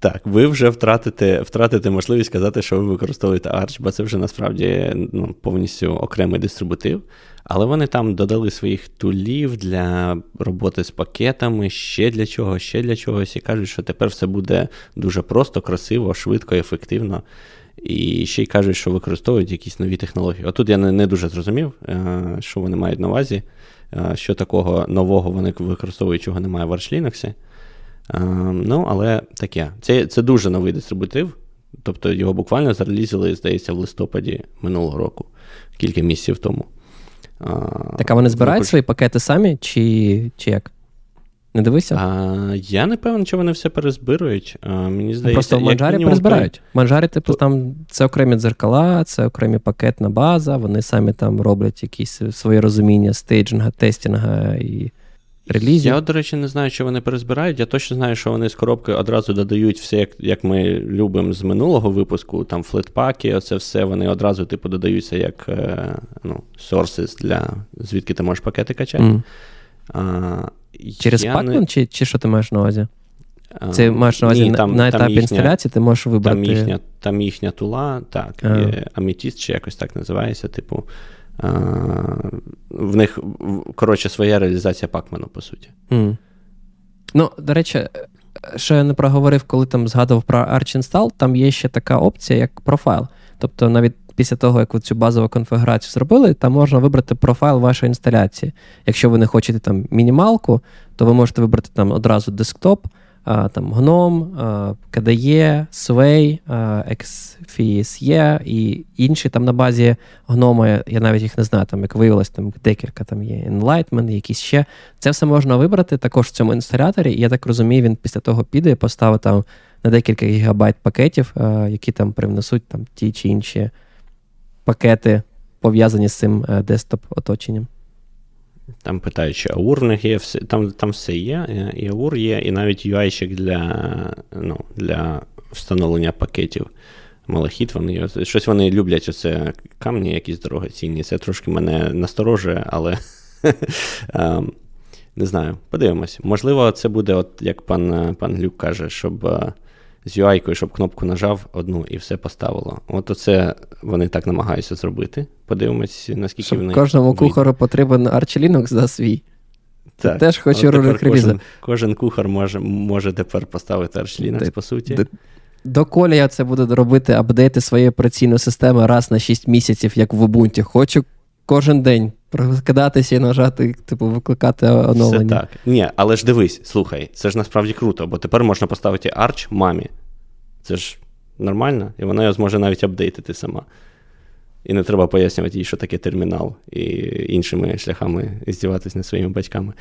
Так, ви вже втратите втратите можливість казати, що ви використовуєте Arch, бо це вже насправді ну, повністю окремий дистрибутив. Але вони там додали своїх тулів для роботи з пакетами, ще для чого, ще для чогось, і кажуть, що тепер все буде дуже просто, красиво, швидко, ефективно. І ще й кажуть, що використовують якісь нові технології. Отут я не, не дуже зрозумів, е, що вони мають на увазі, е, що такого нового вони використовують, чого немає в Arch Linux. Е, ну, але таке. Це це дуже новий дистрибутив. Тобто його буквально зарелізили, здається, в листопаді минулого року, кілька місяців тому. Так а вони збирають свої пакети самі, чи чи як? Не дивися? А, Я не певен, чи вони все перезбирують. А, Мені здається, Просто в манжарі перезбирають. В манжарі, типу, там це окремі дзеркала, це окремі пакетна база, вони самі там роблять якісь своє розуміння стейджинга, тестінга і релізів. Я, до речі, не знаю, що вони перезбирають. Я точно знаю, що вони з коробки одразу додають все, як як ми любимо з минулого випуску, там флетпаки, оце все вони одразу типу додаються як е, ну, sources для звідки ти можеш пакети качати. Mm. А, Через Pacman, не... чи чи що ти маєш на увазі? Це маєш на увазі Ні, там, на етапі там їхня, інсталяції ти можеш вибрати. Там їхня там їхня тула, так, Amethyst, чи якось так називається, типу. В них, коротше, своя реалізація пакмену, по суті. Mm. Ну, до речі, що я не проговорив, коли там згадував про Arch Install, там є ще така опція, як профайл. Тобто, навіть після того, як ви цю базову конфігурацію зробили, там можна вибрати профайл вашої інсталяції. Якщо ви не хочете там мінімалку, то ви можете вибрати там одразу десктоп там GNOME, KDE, Sway, XFCE і інші там на базі GNOME, я навіть їх не знаю, там, як виявилось, там декілька там є Enlightenment, якісь ще. Це все можна вибрати також в цьому інсталяторі, і я так розумію, він після того піде і поставить там на декілька гігабайт пакетів, які там привнесуть там ті чи інші пакети, пов'язані з цим е, десктоп-оточенням. Там питають, чи аур них є, там там все є, і аур є, і навіть UI-щик для ну, для встановлення пакетів. Малахіт, вони щось вони люблять, оце камні якісь дорогоцінні. Це трошки мене насторожує, але ем, не знаю, подивимось. Можливо, це буде, от як пан пан Люк каже, щоб е, з UI-кою, щоб кнопку нажав одну і все поставило. От оце вони так намагаються зробити. Подивимось, наскільки щоб вони. Кожному вийде. кухару потрібен Arch Linux за свій. Так. Ти теж хочу ролик. Кожен, кожен кухар може може тепер поставити Arch Linux, де, по суті. Де, до я це буду робити апдейти своєї операційної системи раз на 6 місяців, як в Ubuntu. Хочу кожен день прокидатися і нажати, типу, викликати оновлення. Все так. Ні, але ж дивись, слухай, це ж насправді круто, бо тепер можна поставити Arch мамі. Це ж нормально, і вона його зможе навіть апдейтити сама. І не треба пояснювати їй, що таке термінал, і іншими шляхами здіватися над своїми батьками.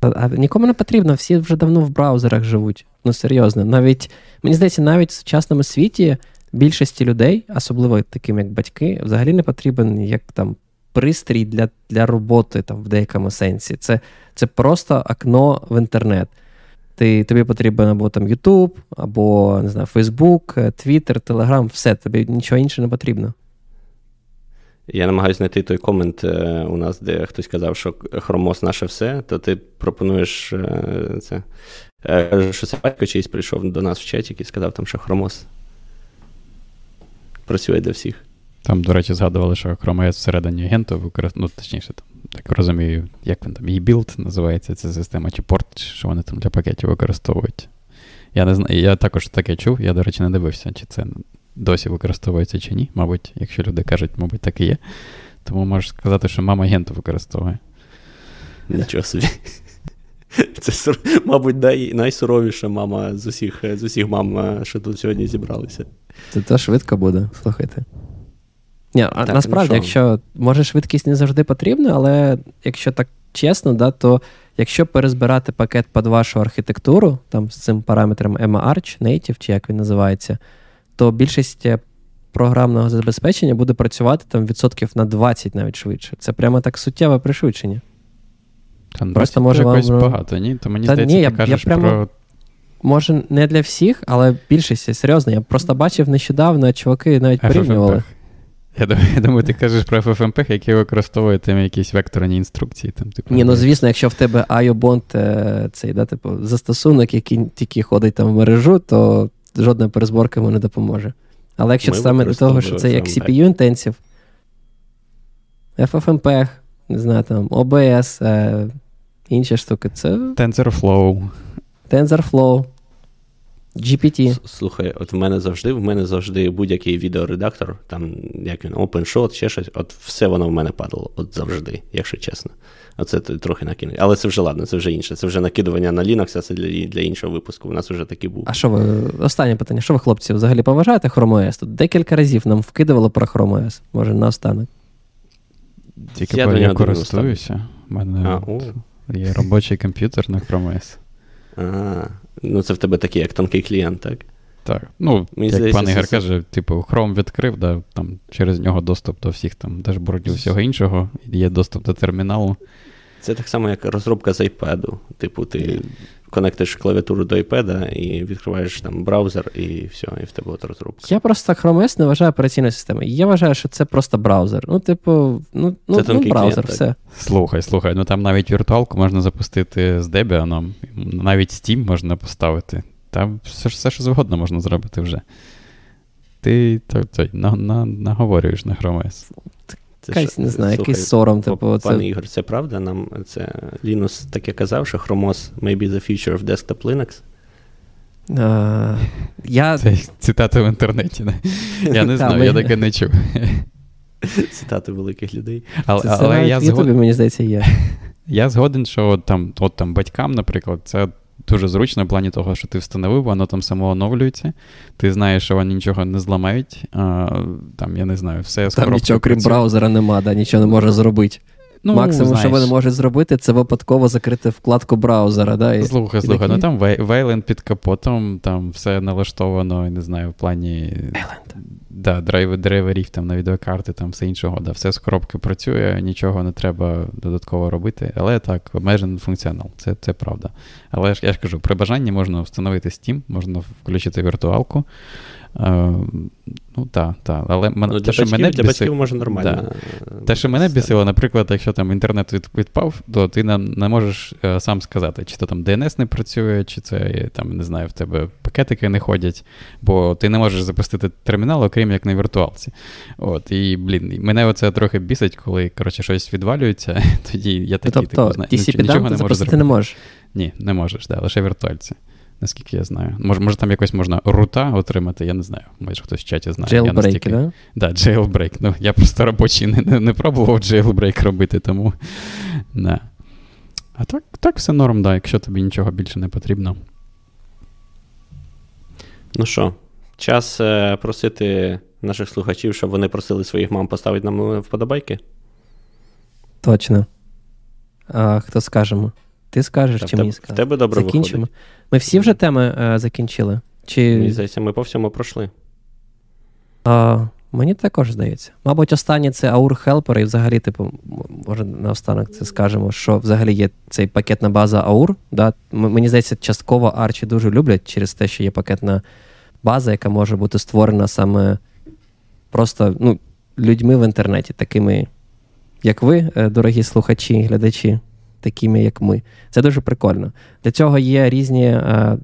А Нікому не потрібно, всі вже давно в браузерах живуть. Ну, серйозно. Навіть, мені здається, навіть в сучасному світі більшості людей, особливо таким як батьки, взагалі не потрібен як там пристрій для для роботи там, в деякому сенсі. Це це просто окно в інтернет. Ти, Тобі потрібен або там YouTube, або не знаю, Facebook, Twitter, Telegram, все, тобі нічого інше не потрібно. Я намагаюся знайти той комент е, у нас, де хтось казав, що хромос наше все, то ти пропонуєш е, це. Е, що це батько чийсь прийшов до нас в чатик і сказав, там, що хромос працює для всіх. Там, до речі, згадували, що Chrome OS всередині агенту використовує, ну, точніше, там, так розумію, як він там, e-build називається ця система, чи порт, що вони там для пакетів використовують. Я не знаю, я також таке чув, я, до речі, не дивився, чи це досі використовується чи ні. Мабуть, якщо люди кажуть, мабуть, так і є. Тому можеш сказати, що мама агенту використовує. Нічого собі. Це, мабуть, най, найсуровіша мама з усіх з усіх мам, е, що тут сьогодні зібралися. Це то швидко буде, слухайте. Ні, а так, Насправді, ну якщо може швидкість не завжди потрібна, але якщо так чесно, да, то якщо перезбирати пакет під вашу архітектуру, там з цим параметром EMA-Arch, Native, чи як він називається, то більшість е, програмного забезпечення буде працювати там відсотків на 20 навіть швидше. Це прямо так суттєве пришвидшення. Та Просто може якось вам... багато, ні? То мені Та здається, ні, ти я, кажеш я прямо... про може, не для всіх, але більшість серйозно. Я просто бачив нещодавно, чуваки навіть порівнювали. Я думаю, я думаю, ти кажеш про FFmpeg, який використовує там якісь векторні інструкції. Там, типу, Ні, ну звісно, якщо в тебе IO-бонд е, цей, да, типу, застосунок, який тільки ходить там в мережу, то жодна перезборка йому не допоможе. Але якщо це саме до того, що це як CPU інтенсів, FFmpeg, не знаю, там, OBS, е, інші штуки, це. TensorFlow. TensorFlow. GPT. Слухай, от в мене завжди, в мене завжди будь-який відеоредактор, там, як він, OpenShot, ще щось, от все воно в мене падало, от завжди, якщо чесно. Оце трохи накинуть. Але це вже ладно, це вже інше. Це вже накидування на Linux, а це для для іншого випуску. У нас вже такий був. А що ви, останнє питання, що ви, хлопці, взагалі поважаєте Chrome OS? Тут декілька разів нам вкидували про Chrome OS. Може, наостанок. Тільки я, я користуюся. У мене а, є робочий комп'ютер на Chrome OS. Ага. Ну, це в тебе такий, як тонкий клієнт, так? Так. Ну, Мені як здається, пан Ігор це... каже, типу, Chrome відкрив, да, там через нього доступ до всіх там дашбордів всього іншого, є доступ до терміналу. Це так само, як розробка з iPad. Типу, ти конектиш клавіатуру до iPad і відкриваєш там браузер, і все, і в тебе от розробка. Я просто Chrome OS не вважаю операційною системою. Я вважаю, що це просто браузер. Ну, типу, ну, ну, ну браузер, клієнт, все. Слухай, слухай, ну там навіть віртуалку можна запустити з Debian, навіть Steam можна поставити. Там все, все що завгодно можна зробити вже. Ти то, то, на, на, наговорюєш на Chrome OS. Якась, не знаю, якийсь сором. Типу, Пане Ігор, це правда? Нам це Лінус таке казав, що Chromos may be the future of desktop Linux. Uh, я... Це цитата в інтернеті. Не? Я не знаю, я таке не чув. Цитати великих людей. Але, це, але я згод... мені здається, є. Я згоден, що от там, от там батькам, наприклад, це дуже зручно в плані того, що ти встановив, воно там само оновлюється. Ти знаєш, що вони нічого не зламають. А, Там, я не знаю, все Там нічого, крім браузера, нема, да, нічого не може зробити. Ну, Максимум, знаєш. що вони можуть зробити, це випадково закрити вкладку браузера. Да, і, Слухай, слухай, ну там Вейленд під капотом, там все налаштовано, не знаю, в плані да, драйверів там на відеокарти, там все іншого. Да, Все з коробки працює, нічого не треба додатково робити. Але так, обмежений функціонал, це це правда. Але я ж кажу, при бажанні можна встановити Steam, можна включити віртуалку. Е, ну, так, так. Але ну, те, для, що батьків, мене для батьків може нормально. Да. Те, що мене бісило, наприклад, якщо там інтернет відпав, то ти не, не можеш е, сам сказати, чи то там DNS не працює, чи це там, не знаю, в тебе пакетики не ходять, бо ти не можеш запустити термінал, окрім як на віртуалці. От, І, блін, мене оце трохи бісить, коли коротше, щось відвалюється, тоді я такий тобто, типу, знаю, нічого не можу зробити. не можеш? Ні, не можеш, да, лише віртуальці наскільки я знаю. Може, може там якось можна рута отримати, я не знаю. Може хтось в чаті знає. Jailbreak, настільки... да? Да, jailbreak. Ну, я просто робочий не, не, не пробував jailbreak робити, тому. Да. А так так все норм, да, якщо тобі нічого більше не потрібно. Ну що, час е, просити наших слухачів, щоб вони просили своїх мам поставити нам вподобайки? Точно. А, Хто скажемо? Ти скажеш, чи мені скажеш? В тебе добре Закінчимо. Виходить. Ми всі вже теми е, закінчили? Чи... Мені здається, ми по всьому пройшли. А, Мені також здається. Мабуть, останнє це Aur Helper, і взагалі, типу, може, наостанок це скажемо, що взагалі є цей пакетна база Aur. Да? Мені здається, частково арчі дуже люблять через те, що є пакетна база, яка може бути створена саме просто ну, людьми в інтернеті, такими, як ви, е, дорогі слухачі, глядачі такими, як ми. Це дуже прикольно. Для цього є різні е,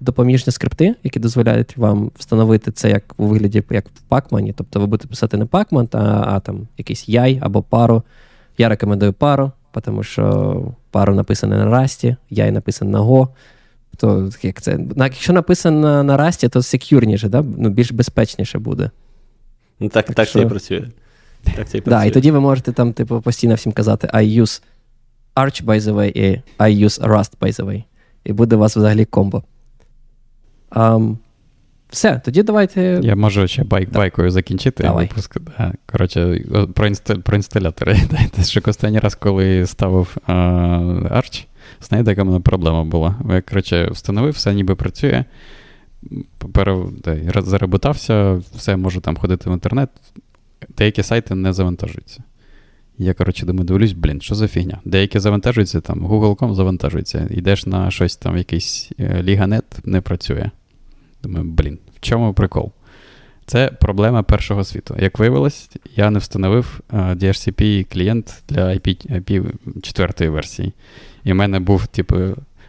допоміжні скрипти, які дозволяють вам встановити це як у вигляді, як в Pacman. Тобто ви будете писати не Pacman, а, а там якийсь яй або пару. Я рекомендую пару, тому що пару написане на Расті, яй написано на Go. То, як це? Якщо написано на Расті, то секюрніше, да? ну, більш безпечніше буде. Ну, Так так, що... це і працює. Так це і працює. Да, І тоді ви можете там, типу, постійно всім казати I use Arch, by the way, і I use Rust, by the way. І буде у вас взагалі комбо. Um, все, тоді давайте. Я можу ще байк, байкою закінчити Давай. випуск. Коротше, про інстал, про інсталятори. Що останній раз, коли ставив Arch, знаєте, яка в мене проблема була? Я коротше, встановив, все ніби працює. Пере, заребутався, все можу там ходити в інтернет. Деякі сайти не завантажуються. Я, коротше, думаю, дивлюсь, блін, що за фігня? Деякі завантажуються, там, Google.com завантажується, йдеш на щось там, якийсь е, Ліганет не працює. Думаю, блін, в чому прикол? Це проблема першого світу. Як виявилось, я не встановив uh, DHCP клієнт для IP, IP 4 версії. І в мене був, типу,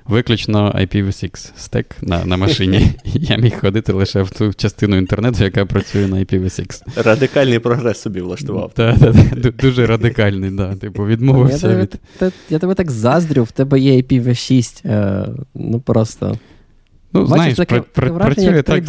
виключно IPv6 стек на на машині. Я міг ходити лише в ту частину інтернету, яка працює на IPv6. Радикальний прогрес собі влаштував. Так, так, так, Дуже радикальний, да. Типу, відмовився. Від... я тебе так заздрю, в тебе є IPv6. Е, ну просто. Ну, знаєш, працює так.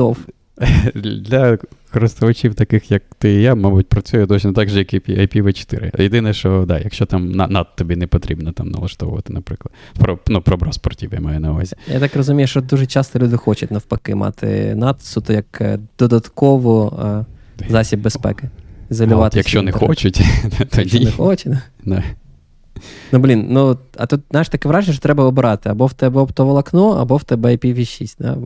Для користувачів, таких як ти і я, мабуть, працює точно так же, як і IPv4. Єдине, що да, якщо там NAT тобі не потрібно там налаштовувати, наприклад. Про, ну, про браспортів я маю на увазі. Я так розумію, що дуже часто люди хочуть навпаки мати NAT суто як е, додаткову е, засіб безпеки. Ізолювати. От, якщо не хочуть, тоді. Якщо не хочуть. Да. Ну, блін, ну, а тут, знаєш, таке враження, що треба обирати або в тебе оптоволокно, або в тебе IPv6. Да?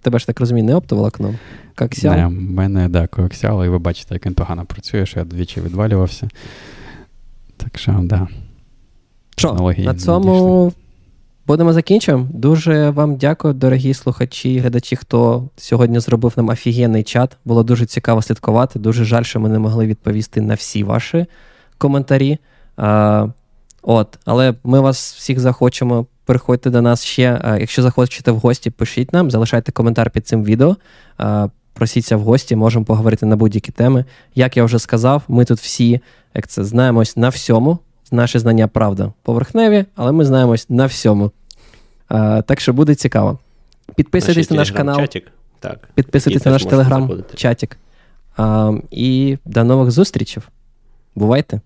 Тебе ж так розумію, не оптоволокно. Коаксіал. Не, в мене, да, коаксіал, і ви бачите, як він погано працює, що я двічі відвалювався. Так що, да. Що, на цьому будемо закінчуємо. Дуже вам дякую, дорогі слухачі і глядачі, хто сьогодні зробив нам офігенний чат. Було дуже цікаво слідкувати. Дуже жаль, що ми не могли відповісти на всі ваші коментарі. От, але ми вас всіх захочемо. Приходьте до нас ще. Якщо захочете в гості, пишіть нам, залишайте коментар під цим відео. Просіться в гості, можемо поговорити на будь-які теми. Як я вже сказав, ми тут всі, як це знаємось на всьому. Наші знання, правда, поверхневі, але ми знаємось на всьому. Так що буде цікаво. Підписуйтесь на наш канал. Так. Підписуйтесь на наш телеграм-чатик. І до нових зустрічей. Бувайте!